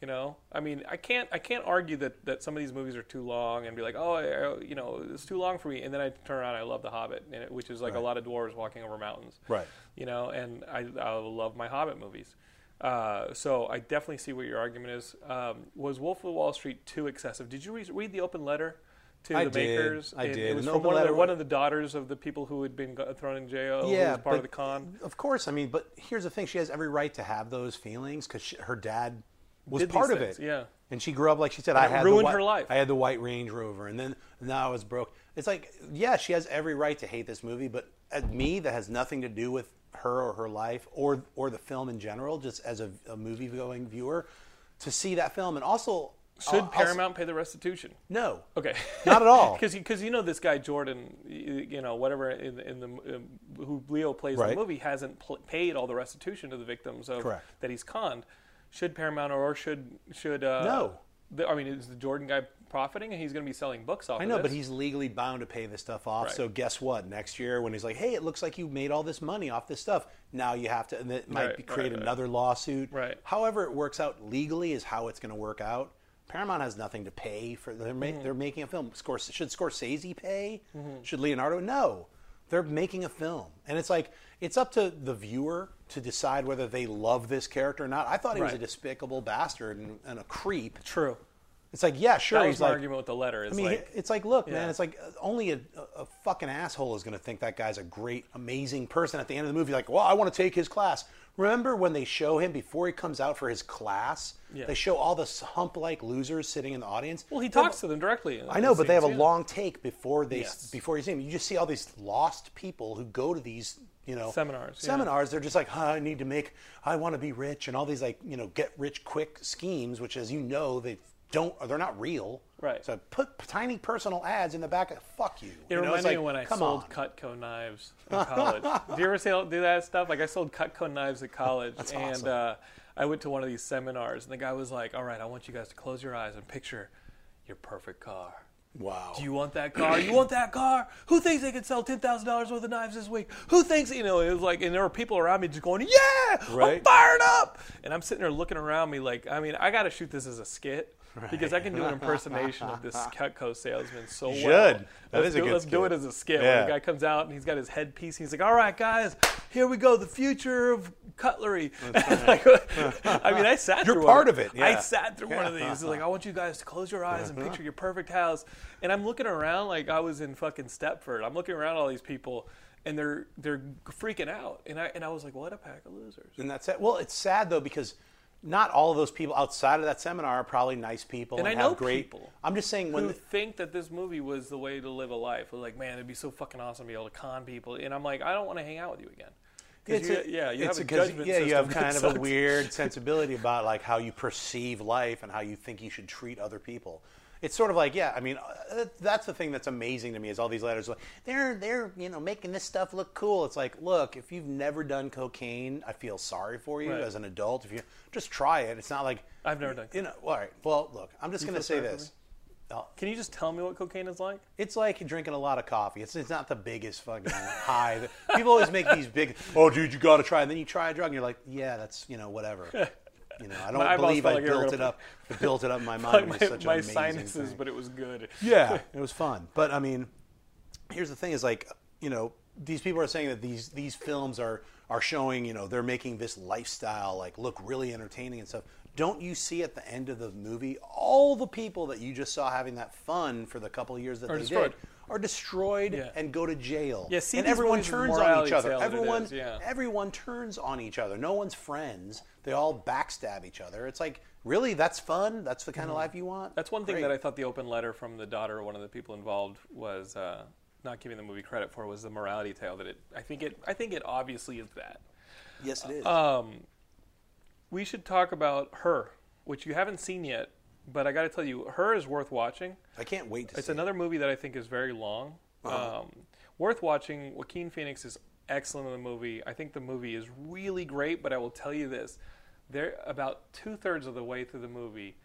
You know, I mean, I can't I can't argue that, that some of these movies are too long and be like, oh, I- you know, it's too long for me. And then I turn around, and I love The Hobbit, and it, which is like a lot of dwarves walking over mountains. Right. You know, and I I love my Hobbit movies. Uh, so I definitely see what your argument is. Um, was Wolf of Wall Street too excessive? Did you re- read the open letter to I the did. makers? I It- did. It was from one of, the, one of the daughters of the people who had been thrown in jail. who yeah, was part but of the con. Of course, I mean, but here's the thing: she has every right to have those feelings because her dad was part of things, it. yeah. and she grew up like she said. And I had ruined white, her life. I had the white Range Rover, and then now I was broke. It's like, yeah, she has every right to hate this movie, but at me, that has nothing to do with her or her life or or the film in general. Just as a, a movie going viewer, to see that film, and also Should I'll- I'll- Paramount pay the restitution? no, Okay, Not at all. <laughs> Because because you know this guy Jordan, you know whatever in, in the um, who Leo plays in the movie hasn't pl- paid all the restitution to the victims of Correct. that he's conned. Should Paramount or should should uh, No. The, I mean, is the Jordan guy profiting and he's going to be selling books off? I of know, this? but he's legally bound to pay this stuff off. Right. So guess what? Next year, when he's like, "Hey, it looks like you made all this money off this stuff," now you have to, and it might Right, be, create right, right. another lawsuit. Right. However, it works out legally is how it's going to work out. Paramount has nothing to pay for. They're, ma- Mm-hmm. they're making a film. Scors- should Scorsese pay? Should Leonardo? No. They're making a film, and it's like it's up to the viewer to decide whether they love this character or not. I thought he was a Right. despicable bastard and, and a creep. true. It's like, yeah, sure. That he's my like, argument with the letter. Is I mean, like, it's like, look, Yeah. man, it's like uh, only a, a fucking asshole is going to think that guy's a great, amazing person at the end of the movie. Like, well, I want to take his class. Remember when they show him before he comes out for his class? Yeah. They show all the hump-like losers sitting in the audience. well, he talks to them directly. I know, but they have a long take before they Yes. before you see him. You just see all these lost people who go to these, you know, Seminars, yeah. Seminars. They're just like, huh, I need to make, I want to be rich, and all these like, you know, get rich quick schemes, which, as you know, they don't, they're not real. Right. So put tiny personal ads in the back. of Fuck you. It you know, reminded it's me when I sold on. Cutco knives in college. <laughs> do you ever sell, do that stuff? Like I sold Cutco knives at college, That's and awesome. uh, I went to one of these seminars, and the guy was like, "All right, I want you guys to close your eyes and picture your perfect car." Wow. Do you want that car? You want that car? Who thinks they could sell ten thousand dollars worth of knives this week? Who thinks you know? It was like, and there were people around me just going, "Yeah, I'm Right. fired up!" And I'm sitting there looking around me like, I mean, I got to shoot this as a skit because I can do an impersonation of this <laughs> Cutco salesman so You well. should. That let's is a do, good Let's do it as a skit. Yeah. The guy comes out and he's got his headpiece. He's like, "All right, guys, here we go. The future of cutlery." <laughs> Like, I mean, I sat You're through part one. of it, I sat through one of these. He's like, I want you guys to close your eyes and uh-huh. picture your perfect house. And I'm looking around like I was in fucking Stepford. I'm looking around all these people, and they're they're freaking out. And I and I was like, what a pack of losers. And that's it. Well, it's sad though because not all of those people outside of that seminar are probably nice people And and, I have know great. people I'm just saying when Who the- think that this movie was the way to live a life? Like, man, it'd be so fucking awesome to be able to con people. And I'm like, I don't want to hang out with you again. It's you, a- yeah, you it's have a judgment Yeah, you have kind of a <laughs> weird sensibility about like how you perceive life and how you think you should treat other people. It's sort of like, yeah, I mean, uh, that's the thing that's amazing to me is all these letters. Like, they're they're you know making this stuff look cool. It's like, look, if you've never done cocaine, I feel sorry for you Right. as an adult. If you just try it, it's not like I've never done You know, all right. Well, look, I'm just You going to feel say sorry for this. Uh, Can you just tell me what cocaine is like? It's like drinking a lot of coffee. It's, it's not the biggest fucking high. People always make these big, oh, dude, you got to try. And then you try a drug, and you're like, yeah, that's you know whatever. <laughs> You know, I don't believe I like built it up. <laughs> Built it up in my mind. Like It was my, such an my amazing sinuses, thing. but it was good. <laughs> Yeah, it was fun. But I mean, here's the thing: is like you know these people are saying that these these films are are showing you know they're making this lifestyle like look really entertaining and stuff. Don't you see at the end of the movie all the people that you just saw having that fun for the couple of years that Are they destroyed. did are destroyed Yeah. and go to jail? Yeah, see and everyone movies as a turns on each other. tale that it Everyone, is, yeah. everyone turns on each other. No one's friends. They all backstab each other. It's like really that's fun. That's the kind of life you want. Mm-hmm. That's one thing Great. that I thought the open letter from the daughter, of one of the people involved, was uh, not giving the movie credit for was the morality tale that it. I think it. I think it obviously is that. Yes, it is. Um, We should talk about her, which you haven't seen yet, but I got to tell you, her is worth watching. I can't wait to It's see. another movie that I think is very long. Uh-huh. Um, worth watching. Joaquin Phoenix is excellent in the movie. I think the movie is really great, but I will tell you this. They're about two thirds of the way through the movie.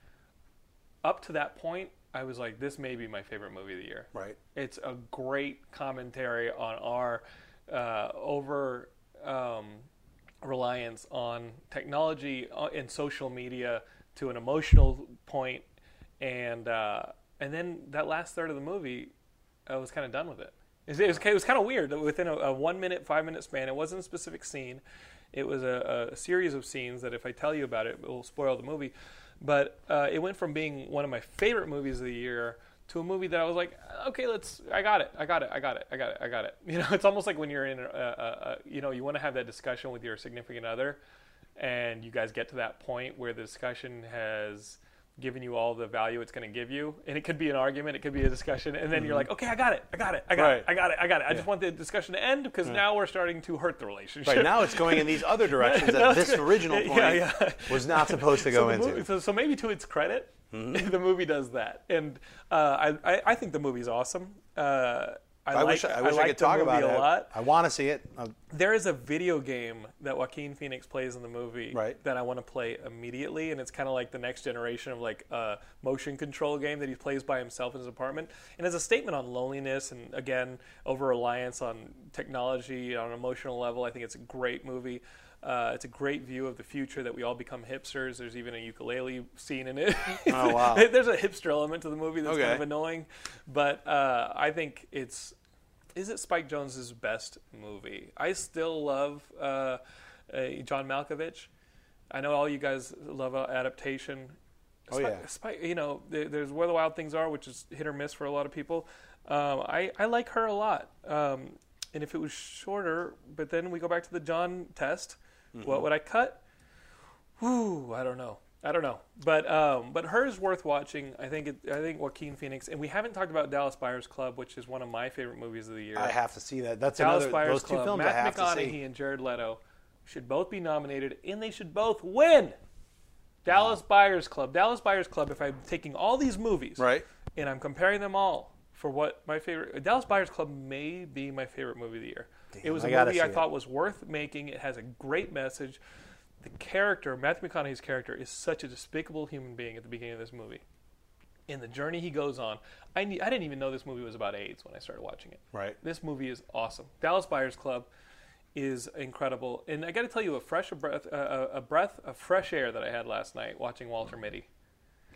Up to that point, I was like, this may be my favorite movie of the year. Right. It's a great commentary on our uh, over um, reliance on technology uh, and social media to an emotional point, and uh, and then that last third of the movie, I was kind of done with it. It was, it was, kind of weird. Within a, a one minute, five minute span, it wasn't a specific scene. It was a, a series of scenes that, if I tell you about it, it will spoil the movie. But uh, it went from being one of my favorite movies of the year to a movie that I was like, okay, let's. I got it. I got it. I got it. I got it. I got it. <laughs> You know, it's almost like when you're in, a, a, a, you know, you want to have that discussion with your significant other, and you guys get to that point where the discussion has given you all the value it's going to give you, and it could be an argument, it could be a discussion, and then you're like, okay, I got it. I got it. I got it. I got it. I got it. I just want the discussion to end because now we're starting to hurt the relationship. Right now, it's going in these other <laughs> directions that this original point yeah. was not supposed to so go the into. movie- so, so maybe to its credit, Mm-hmm. <laughs> the movie does that, and uh, I, I I think the movie's awesome. Uh, I, I like, wish I, wish I, like could talk about a it. lot. I want to see it. Uh, There is a video game that Joaquin Phoenix plays in the movie Right. that I want to play immediately, and it's kind of like the next generation of like a motion control game that he plays by himself in his apartment, and as a statement on loneliness and again over reliance on technology on an emotional level. I think it's a great movie. Uh, it's a great view of the future that we all become hipsters. There's even a ukulele scene in it. Oh, wow. <laughs> There's a hipster element to the movie that's kind of annoying, but uh, I think it's is it Spike Jonze's best movie? I still love uh, uh, John Malkovich. I know all you guys love uh, adaptation. Oh, Spike, yeah. Spike, you know, there's Where the Wild Things Are, which is hit or miss for a lot of people. Um, I I like her a lot. Um, and if it was shorter, but then we go back to the John test, Mm-hmm. what would I cut? Ooh, I don't know. I don't know, but um, but hers worth watching. I think it, I think Joaquin Phoenix, and we haven't talked about Dallas Buyers Club, which is one of my favorite movies of the year. I have to see that. That's Dallas another. Buyers Those two Club. films Matt I have to McConaughey and Jared Leto should both be nominated, and they should both win. Dallas Buyers Club. Dallas Buyers Club. If I'm taking all these movies, Right. and I'm comparing them all for what my favorite Dallas Buyers Club may be my favorite movie of the year. It was a I movie I see it. thought was worth making. It has a great message. The character, Matthew McConaughey's character, is such a despicable human being at the beginning of this movie. In the journey he goes on, I, ne- I didn't even know this movie was about AIDS when I started watching it. Right. This movie is awesome. Dallas Buyers Club is incredible, and I got to tell you, a fresh a breath, uh, a breath of fresh air that I had last night watching Walter Mitty.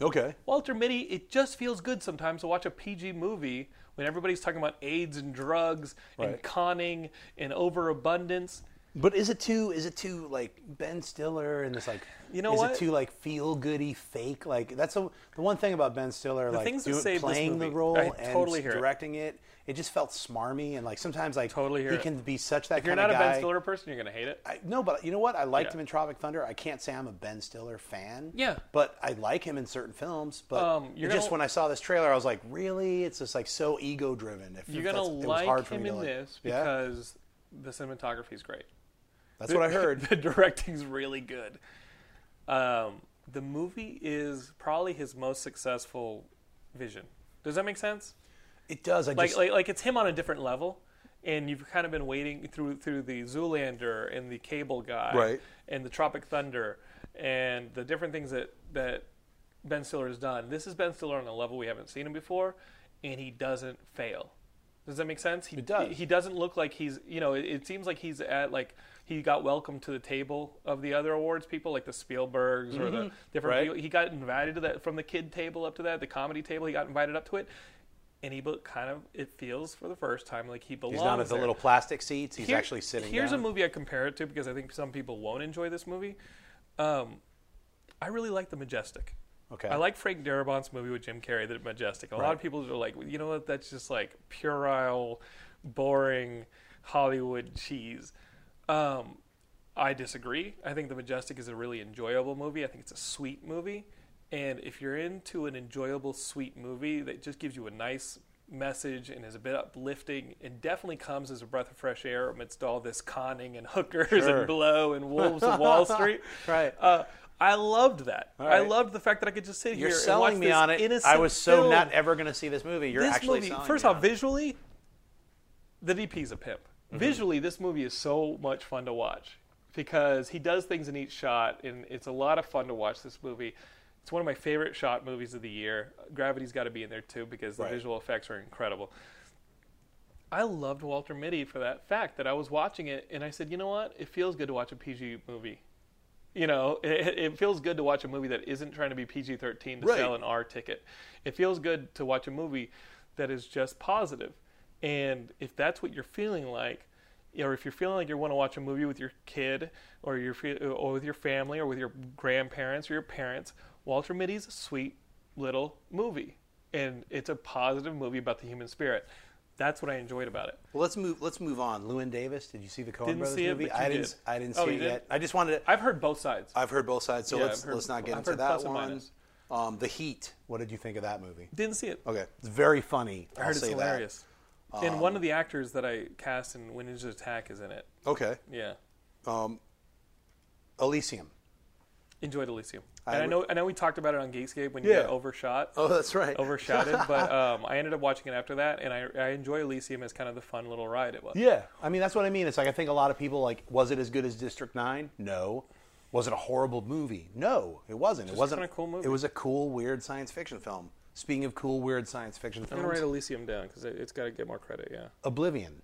Okay. Walter Mitty, it just feels good sometimes to watch a PG movie when everybody's talking about AIDS and drugs and Right. conning and overabundance. But is it too? Is it too like Ben Stiller and this like? You know is what? it too like feel goody fake? Like that's a, the one thing about Ben Stiller, like things that doing- save this playing the role I and totally hear it. directing it. It just felt smarmy and like sometimes like Totally hear he it. can be such that If you're kind not of a guy. Ben Stiller person, you're going to hate it. I, no, but you know what? I liked Yeah. him in Tropic Thunder. I can't say I'm a Ben Stiller fan. Yeah. But I like him in certain films. But Um, you're just gonna- when I saw this trailer, I was like, really? It's just like so ego driven. You're going to it was like hard for him me to in like. this Yeah? because the cinematography is great. That's what I heard. <laughs> the directing's really good. Um, the movie is probably his most successful vision. Does that make sense? It does. I like, just like like it's him on a different level and you've kind of been waiting through through the Zoolander and the Cable Guy Right. and the Tropic Thunder and the different things that that Ben Stiller has done. This is Ben Stiller on a level we haven't seen him before, and he doesn't fail. Does that make sense? He It does. He doesn't look like he's you know. It, it seems like he's at like he got welcomed to the table of the other awards people like the Spielbergs or the different Right. people. He got invited to that from the kid table up to that the comedy table. He got invited up to it. And he be- kind of, it feels for the first time like he belongs. he's not at the little plastic seats. He's Here- actually sitting Here's down. a movie I compare it to because I think some people won't enjoy this movie. Um, I really like The Majestic. Okay. I like Frank Darabont's movie with Jim Carrey, The Majestic. A lot of people are like, you know what? That's just like puerile, boring Hollywood cheese. Um, I disagree. I think The Majestic is a really enjoyable movie. I think it's a sweet movie. And if you're into an enjoyable, sweet movie that just gives you a nice message and is a bit uplifting and definitely comes as a breath of fresh air amidst all this conning and <laughs> hookers Sure. and blow and wolves of Wall <laughs> Street. Right. Uh, I loved that. I loved the fact that I could just sit You're here and selling me on it. I was so film. not ever going to see this movie. You're this actually movie, first off, visually, the DP's a pimp. Mm-hmm. Visually, this movie is so much fun to watch because he does things in each shot, and it's a lot of fun to watch this movie. It's one of my favorite shot movies of the year. Gravity's got to be in there too because the Right. visual effects are incredible. I loved Walter Mitty for that fact that I was watching it and I said, you know what? It feels good to watch a PG movie. You know, it, it feels good to watch a movie that isn't trying to be PG-13 to Right. sell an R ticket. It feels good to watch a movie that is just positive. And if that's what you're feeling like, or if you're feeling like you want to watch a movie with your kid, or your or with your family, or with your grandparents or your parents, Walter Mitty's a sweet little movie, and it's a positive movie about the human spirit. That's what I enjoyed about it. Well, let's move. Let's move on. Llewyn Davis. Did you see the Coen Didn't Brothers see it, movie? I didn't. did. I didn't Oh, see you it did? yet. I just wanted. to... I've heard both sides. I've heard both sides, so Yeah, let's heard- let's not get I've into that one. Um, the Heat. What did you think of that movie? Didn't see it. Okay, it's very funny. I I'll heard it's say that. Um, and one of the actors that I cast in When Ninjas Attack is in it. Okay, Yeah, Elysium. enjoyed Elysium. I and I know, I know we talked about it on Geekscape when you Yeah. got overshot. Oh, that's right. <laughs> Overshotted, but um, I ended up watching it after that, and I, I enjoy Elysium as kind of the fun little ride it was. Yeah, I mean that's what I mean. It's like I think a lot of people like, was it as good as District Nine? No. Was it a horrible movie? No, it wasn't. It wasn't kinda cool movie. It was a cool, weird science fiction film. Speaking of cool, weird science fiction I'm films, gonna write Elysium down because it, it's got to get more credit. Yeah, Oblivion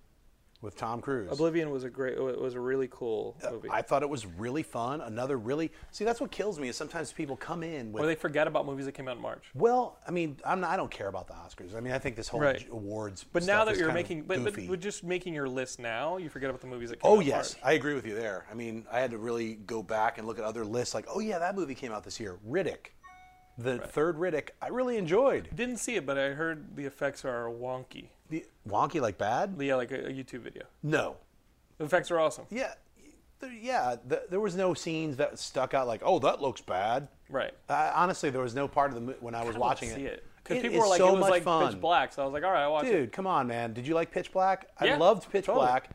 with Tom Cruise. Oblivion was a great, it was a really cool uh, movie. I thought it was really fun. Another really see that's what kills me is sometimes people come in with Or they forget about movies that came out in March. well, I mean, I'm not, I don't care about the Oscars. I mean, I think this whole Right. awards. But stuff now that is you're kind of making, but, but, goofy. but just making your list now, you forget about the movies that came Oh out in yes, March. I agree with you there. I mean, I had to really go back and look at other lists. Like, oh yeah, that movie came out this year. Riddick, the third Riddick, I really enjoyed. Didn't see it, but I heard the effects are wonky. The wonky like bad? Yeah, like a, a YouTube video. No. The effects are awesome. Yeah, there, yeah. The, there was no scenes that stuck out like, oh, that looks bad. Right. Uh, honestly, there was no part of the mo- when I was I watching see it. it because people were like, so it was like fun. Pitch Black, so I was like, all right, I'll watch it. Dude, come on, man. Did you like Pitch Black? I Yeah, loved Pitch totally. Black.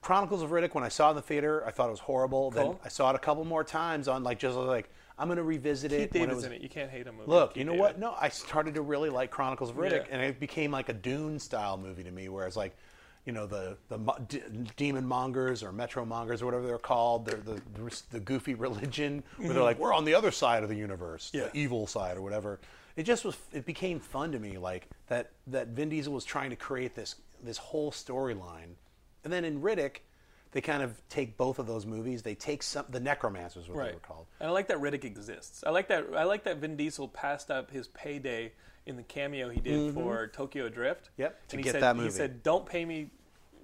Chronicles of Riddick. When I saw it in the theater, I thought it was horrible. Then Cool. I saw it a couple more times on like just like I'm going to revisit Keith it. David's was, in it. You can't hate a movie. Look, you know what? No, I started to really like Chronicles of Riddick, Yeah. and it became like a Dune style movie to me, where it's like, you know, the the d- demon mongers or metro mongers or whatever they're called, they're the the, the goofy <laughs> religion where they're like, we're on the other side of the universe, Mm-hmm. Yeah. the evil side or whatever. It just was. It became fun to me, like that that Vin Diesel was trying to create this this whole storyline, and then in Riddick. They kind of take both of those movies. They take some the Necromancers, what they were called. And I like that Riddick exists. I like that. I like that Vin Diesel passed up his payday in the cameo he did for Tokyo Drift. Mm-hmm. Yep, to And he get said, that He said, "Don't pay me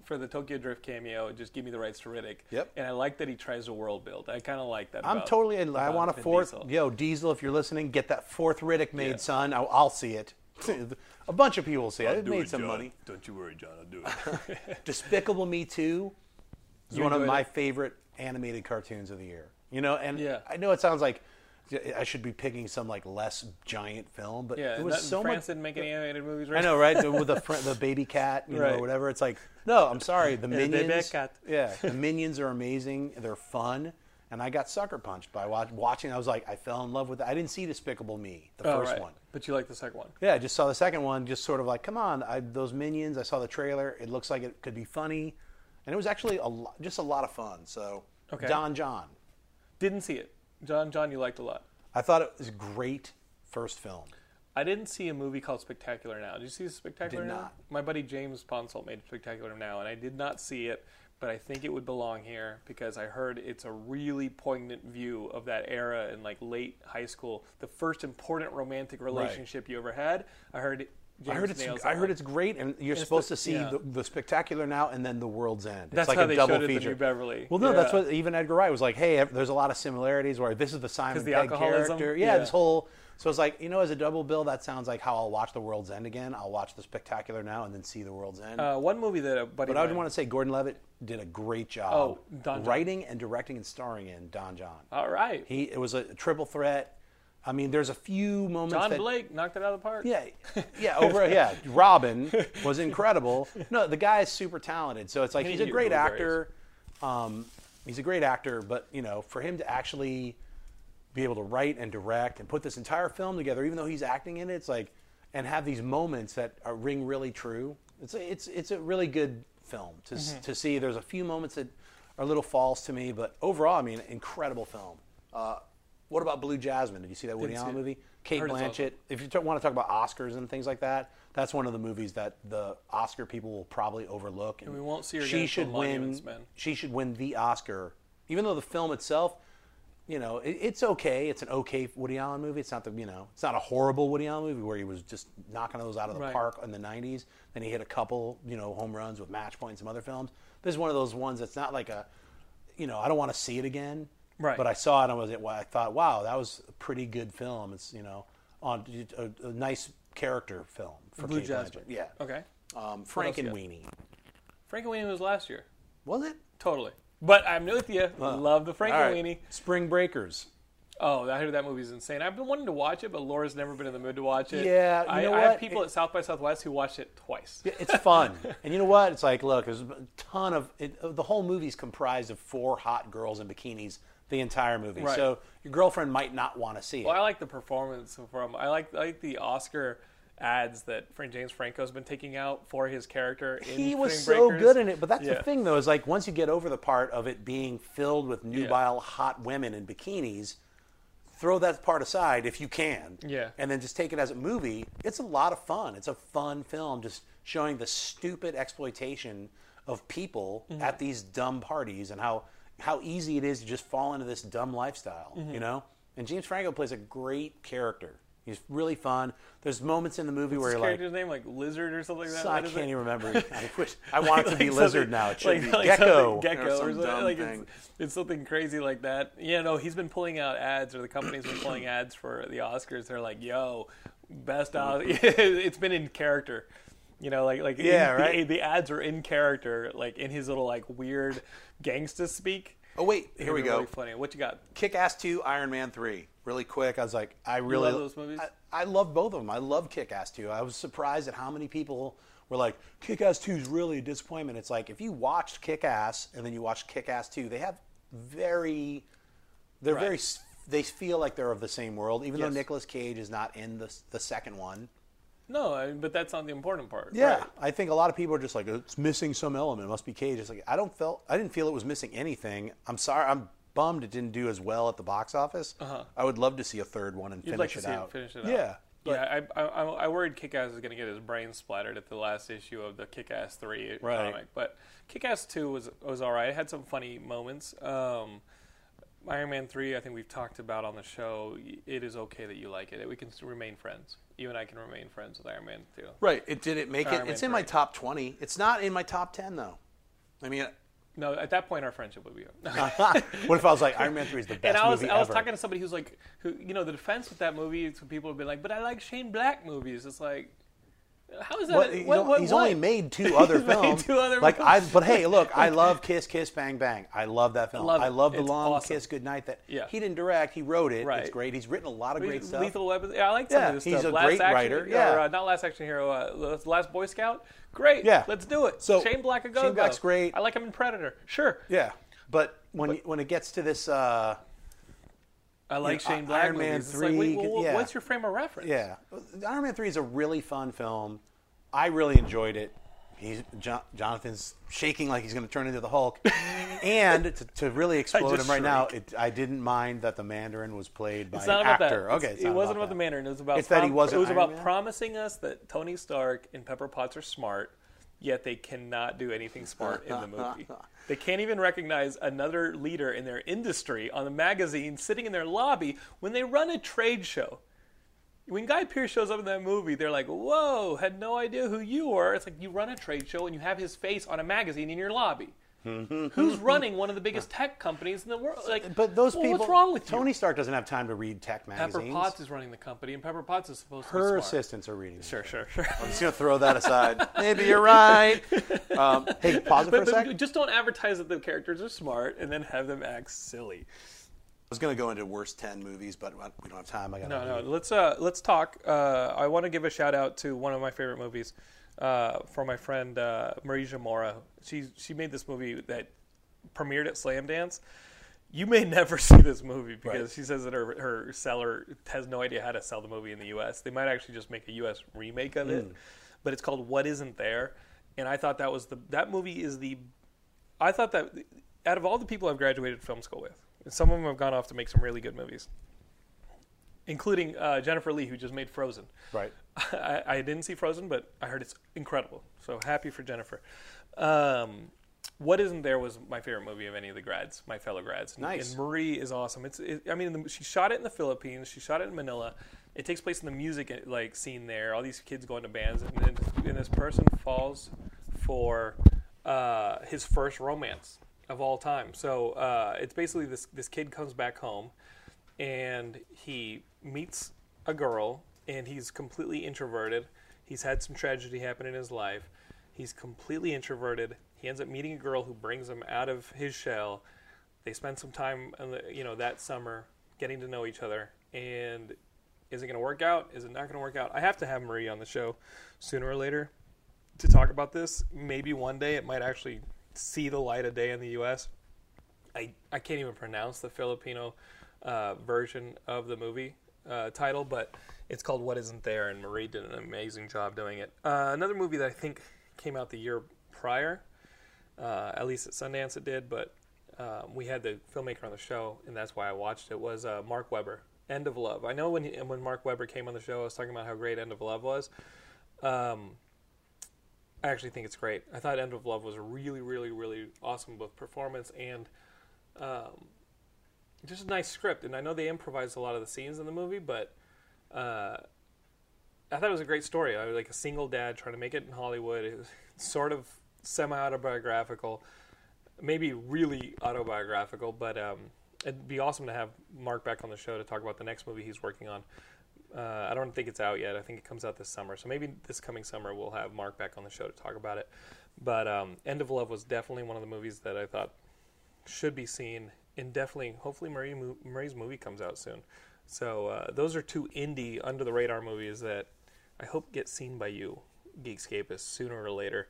for the Tokyo Drift cameo. Just give me the rights to Riddick." Yep. And I like that he tries to world build. I kind of like that. I'm about- totally in. I about want a Vin fourth. Diesel. Yo, Diesel, if you're listening, get that fourth Riddick made, Yeah. son. I'll, I'll see it. <laughs> a bunch of people will see it. It Do made it, some John. money. Don't you worry, John. I'll do it. <laughs> Despicable Me 2 You one of my it? favorite animated cartoons of the year. You know, and Yeah. I know it sounds like I should be picking some like less giant film, but yeah. it was so France much. didn't make any animated movies. Right? I know, right? The- With the the baby cat, you know, Right. or whatever. It's like, no, I'm sorry. The <laughs> minions, cat. yeah, the minions are amazing. They're fun, and I got sucker punched by watch, watching. I was like, I fell in love with it. I didn't see Despicable Me, the Oh, first right. one. But you like the second one. Yeah, I just saw the second one. Just sort of like, come on, I, those minions. I saw the trailer. It looks like it could be funny, and it was actually a lo- just a lot of fun. So, Okay. Don John, Didn't see it. John, John, you liked a lot. I thought it was a great first film. I didn't see a movie called Spectacular Now. Did you see Spectacular Did Now? not. My buddy James Ponsoldt made Spectacular Now, and I did not see it, but I think it would belong here because I heard it's a really poignant view of that era in like late high school, the first important romantic relationship you ever had. I heard. James I heard it's nails I heard it's great, and you're It's supposed the- to see yeah. the, the spectacular now and then the world's end. That's it's like how a they double showed it in the feature. New Beverly. Well, no, that's Yeah. what even Edgar Wright was like. Hey, ev- there's a lot of similarities. Where this is the Simon 'Cause the Pegg alcoholism? character. Yeah, Yeah. this whole. So it's like you know, as a double bill, that sounds like how I'll watch the world's end again. I'll watch the spectacular now and then see the world's end. Uh, one movie that a buddy. but I would want to say Gordon Levitt did a great job Oh, Don John. writing and directing and starring in Don John. All right. He it was a triple threat. I mean, there's a few moments John that Blake knocked it out of the park. yeah, <laughs> yeah, over yeah. Robin was incredible. <laughs> No, the guy is super talented. So it's like he's a great blueberries? actor. Um, he's a great actor, but you know, for him to actually be able to write and direct and put this entire film together, even though he's acting in it, it's like, and have these moments that are, ring really true. It's a, it's it's a really good film to Mm-hmm. to see. There's a few moments that are a little false to me, but overall, I mean, incredible film. Uh, what about Blue Jasmine? Did you see that Woody Allen movie? Cate Blanchett. If you t- want to talk about Oscars and things like that, that's one of the movies that the Oscar people will probably overlook. And, we won't see her She should win. She should win the Oscar, even though the film itself you know, it, it's okay. It's an okay Woody Allen movie. It's not the you know, it's not a horrible Woody Allen movie where he was just knocking those out of the Right. park in the '90s. Then he hit a couple you know home runs with Match Point and some other films. This is one of those ones that's not like a, you know, I don't want to see it again. Right. But I saw it and I was I thought, wow, that was a pretty good film. It's you know, on a, a nice character film for Blue Cate Jasmine. Blanchett. Yeah. Okay. Um, Frankenweenie. Frank and Weenie was last year. Was it? Totally. But I'm with you. Love the Frank and. Weenie. Spring Breakers. Oh, I heard that movie's insane. I've been wanting to watch it, but Laura's never been in the mood to watch it. Yeah, you I, know I have people It- at South by Southwest who watched it twice. Yeah, it's fun. <laughs> and you know what? It's like, look, there's a ton of it, the whole movie's comprised of four hot girls in bikinis the entire movie. Right. So your girlfriend might not want to see it. Well, I like the performance from. I like I like the Oscar ads that Frank James Franco's been taking out for his character. In he was so good in it, but that's Yeah. the thing, though, is like once you get over the part of it being filled with Yeah. nubile hot women in bikinis, throw that part aside if you can. Yeah. And then just take it as a movie. It's a lot of fun. It's a fun film, just showing the stupid exploitation of people Mm-hmm. at these dumb parties and how how easy it is to just fall into this dumb lifestyle. Mm-hmm. You know. And James Franco plays a great character. He's really fun. There's moments in the movie where His you're like, character's name like Lizard or something like that. I What is can't it? even remember. <laughs> I wish I want it to be Like lizard now. It should like- be like gecko. Gecko Or or something. dumb Like thing. it's, it's something crazy like that. Yeah, no, he's been pulling out ads, or the company's been pulling <coughs> ads for the Oscars. They're like, "Yo, best Os-" <laughs> It's been in character. You know, like like Yeah, in- <laughs> right. The, the ads are in character, like in his little like weird gangsta speak. Oh wait, here we They're go. Really funny. What you got? Kick Ass Two, Iron Man Three. really quick. I was like, I really love those movies? I, I love both of them. I love Kick Ass 2. I was surprised at how many people were like, Kick Ass 2 is really a disappointment. It's like if you watched Kick Ass and then you watched Kick Ass 2, they have very, they're very, they feel like they're of the same world, even Yes. though Nicolas Cage is not in the the second one. No, I, but that's not the important part. Yeah, Right. I think a lot of people are just like, it's missing some element. It must be Cage. It's like I don't felt, I didn't feel it was missing anything. I'm sorry, I'm bummed it didn't do as well at the box office. I would love to see a third one and Uh-huh. You'd finish like to it see out. it finish it out. Yeah, yeah, I, I, I I worried Kick-Ass was going to get his brain splattered at the last issue of the Kick-Ass 3 Right. comic. But Kick-Ass 2 was was all right. It had some funny moments. Um, Iron Man 3, I think we've talked about on the show. It is okay that you like it. We can remain friends. You and I can remain friends with Iron Man 2. Right. It didn't make Iron it. It's in my top twenty. It's not in my top ten though. I mean, uh No, at that point, our friendship would be over. <laughs> what if I was like Iron Man Three is the <laughs> best and I was movie I was ever? talking to somebody who's like, who you know, the defense with that movie. Some people have been like, but I like Shane Black movies. It's like, how is that? What, what, know, what, he's only made two <laughs> other He's made films. two other like. I, but hey, look, I <laughs> love Kiss Kiss Bang Bang. I love that film. Love I love the It's long awesome. Kiss Goodnight. That Yeah. he didn't direct, he wrote it. Right. It's great. He's written a lot of great stuff. Lethal Weapon. Yeah, I like some Yeah, of this he's stuff. a Last great Action, writer, Or, yeah. uh, not Last Action Hero. Uh, Last Boy Scout. Great. Yeah. Let's do it. So, Shane Black a go. Shane Black's great. I like him in Predator. Sure. yeah, but when you, when it gets to this, uh, I like You know, Shane Black Iron Man movies. It's like, 3 wait, well, yeah. what's your frame of reference? yeah, Iron Man Three is a really fun film. I really enjoyed it. He's Jo- Jonathan's shaking like he's going to turn into the Hulk, <laughs> and to, to really explode him right now, it, I didn't mind that the Mandarin was played by It's an about actor. that. It's- Okay, it's it not wasn't about, that. the Mandarin. It was about It's that he wasn't It was Iron about Man? promising us that Tony Stark and Pepper Potts are smart, yet they cannot do anything smart in the movie. <laughs> They can't even recognize another leader in their industry on a magazine sitting in their lobby when they run a trade show. When Guy Pearce shows up in that movie, they're like, "Whoa, had no idea who you were." It's like you run a trade show and you have his face on a magazine in your lobby. Who's running one of the biggest tech companies in the world? Like, But those well, people, what's wrong with you? Tony Stark doesn't have time to read tech magazines. Pepper. Potts is running the company, and Pepper Potts is supposed to be Her assistants are reading. Sure, sure, sure. I'm just gonna throw that aside. <laughs> Maybe you're right. Um, <laughs> hey, pause it for But, a but sec. just don't advertise that the characters are smart and then have them act silly. I was going to go into worst ten movies, but we don't have time. I got No, no. Let's uh, let's talk. Uh, I want to give a shout out to one of my favorite movies uh, for my friend uh, Marie Jamora. She she made this movie that premiered at Slamdance. You may <laughs> never see this movie because Right. she says that her her seller has no idea how to sell the movie in the U.S. They might actually just make a U.S. remake of it, but it's called What Isn't There, and I thought that was the that movie is the I thought that out of all the people I've graduated film school with, some of them have gone off to make some really good movies, including uh, Jennifer Lee, who just made Frozen. Right. I, I didn't see Frozen, but I heard it's incredible. So happy for Jennifer. Um, What Isn't There was my favorite movie of any of the grads, my fellow grads. And- Nice. And Marie is awesome. It's, it, I mean, the, she shot it in the Philippines. She shot it in Manila. It takes place in the music like scene there. All these kids going to bands, and then and this person falls for uh, his first romance of all time. So uh, it's basically this this kid comes back home, and he meets a girl, and he's completely introverted. He's had some tragedy happen in his life. He's completely introverted. He ends up meeting a girl who brings him out of his shell. They spend some time, you know, that summer getting to know each other. And is it going to work out? Is it not going to work out? I have to have Marie on the show sooner or later to talk about this. Maybe one day it might actually see the light of day in the U.S. I, I can't even pronounce the Filipino uh, version of the movie uh, title, but it's called What Isn't There, and Marie did an amazing job doing it. Uh, another movie that I think came out the year prior, uh, at least at Sundance it did, but um, we had the filmmaker on the show, and that's why I watched it, was uh, Mark Webber, End of Love. I know when, he, when Mark Webber came on the show, I was talking about how great End of Love was. Um, I actually think it's great. I thought End of Love was really, really, really awesome, both performance and um, just a nice script. And I know they improvised a lot of the scenes in the movie, but uh, I thought it was a great story. I was like a single dad trying to make it in Hollywood. It was sort of semi autobiographical, maybe really autobiographical, but um, it'd be awesome to have Mark back on the show to talk about the next movie he's working on. Uh, I don't think it's out yet. I think it comes out this summer. So maybe this coming summer we'll have Mark back on the show to talk about it. But um, End of Love was definitely one of the movies that I thought should be seen. And definitely, hopefully, Marie, Marie's movie comes out soon. So uh, those are two indie, under the radar movies that I hope get seen by you, Geekscapists, sooner or later,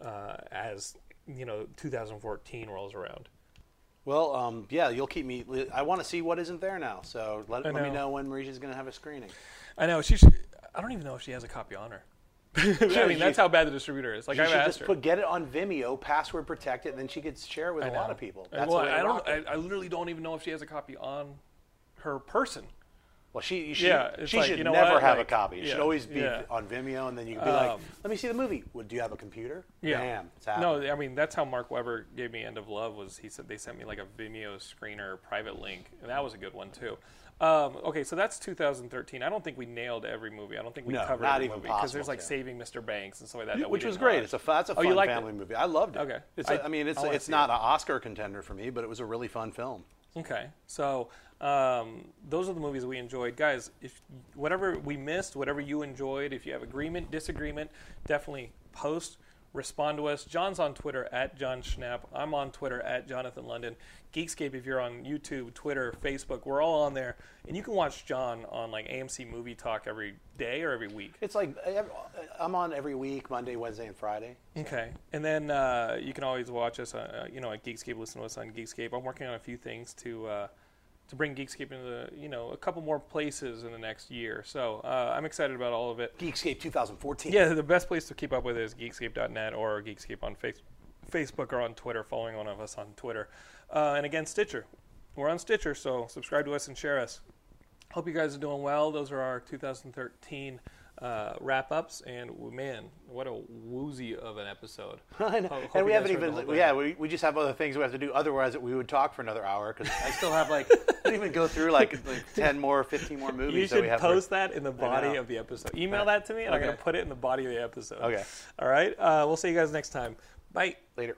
uh, as you know 2014 rolls around. Well, um, yeah, you'll keep me. I want to see what isn't there now. So let, I let me know. when Maricia's going to have a screening. I know she. Should, I don't even know if she has a copy on her. <laughs> I mean, that's how bad the distributor is. Like I've should just her. put get it on Vimeo, password protect it, and then she could share it with I a lot of people. Uh, That's well, the way to I don't. I, I literally don't even know if she has a copy on her person. Well, she she, Yeah, she like, should you know never what, have like, a copy. It yeah, should always be yeah. on Vimeo, and then you can be like, Um, "Let me see the movie." Well, do you have a computer? Yeah. Bam, it's no. I mean that's how Mark Webber gave me End of Love. Was he said they sent me like a Vimeo screener private link, and that was a good one too. Um, okay, so that's 2013. I don't think we nailed every movie. I don't think we No, covered not every even movie because there's like to. Saving Mr. Banks and stuff like that. that which was great. watch. It's a that's a Oh, fun it? family movie. I loved it. Okay. It's I- a, I mean, it's wanna it's not it. an Oscar contender for me, but it was a really fun film. Okay, so um, those are the movies we enjoyed, guys. If whatever we missed, whatever you enjoyed, if you have agreement, disagreement, definitely post, respond to us. John's on Twitter at John Schnepp. I'm on Twitter at Jonathan London. Geekscape, if you're on YouTube, Twitter, Facebook, we're all on there, and you can watch John on like AMC Movie Talk every day or every week. It's like I'm on every week, Monday, Wednesday, and Friday. Okay, and then uh, you can always watch us, uh, you know, at Geekscape. Listen to us on Geekscape. I'm working on a few things to uh, to bring Geekscape into, the, you know, a couple more places in the next year. So uh, I'm excited about all of it. Geekscape 2014. Yeah, the best place to keep up with it is Geekscape.net or Geekscape on face- Facebook or on Twitter. Following one of us on Twitter, uh, and again Stitcher. We're on Stitcher, so subscribe to us and share us. Hope you guys are doing well. Those are our 2013 uh, wrap ups, and man, what a woozy of an episode. <laughs> I know. Ho- hope and we haven't guys heard the even, yeah, we, we just have other things we have to do. Otherwise, we would talk for another hour because I still have like, <laughs> I didn't even go through like, like 10 more, 15 more movies You that we should have. for- post that in the body of the episode. Email that to me, and I'm going to put it in the body of the episode. Okay. All right. Uh, we'll see you guys next time. Bye. Later.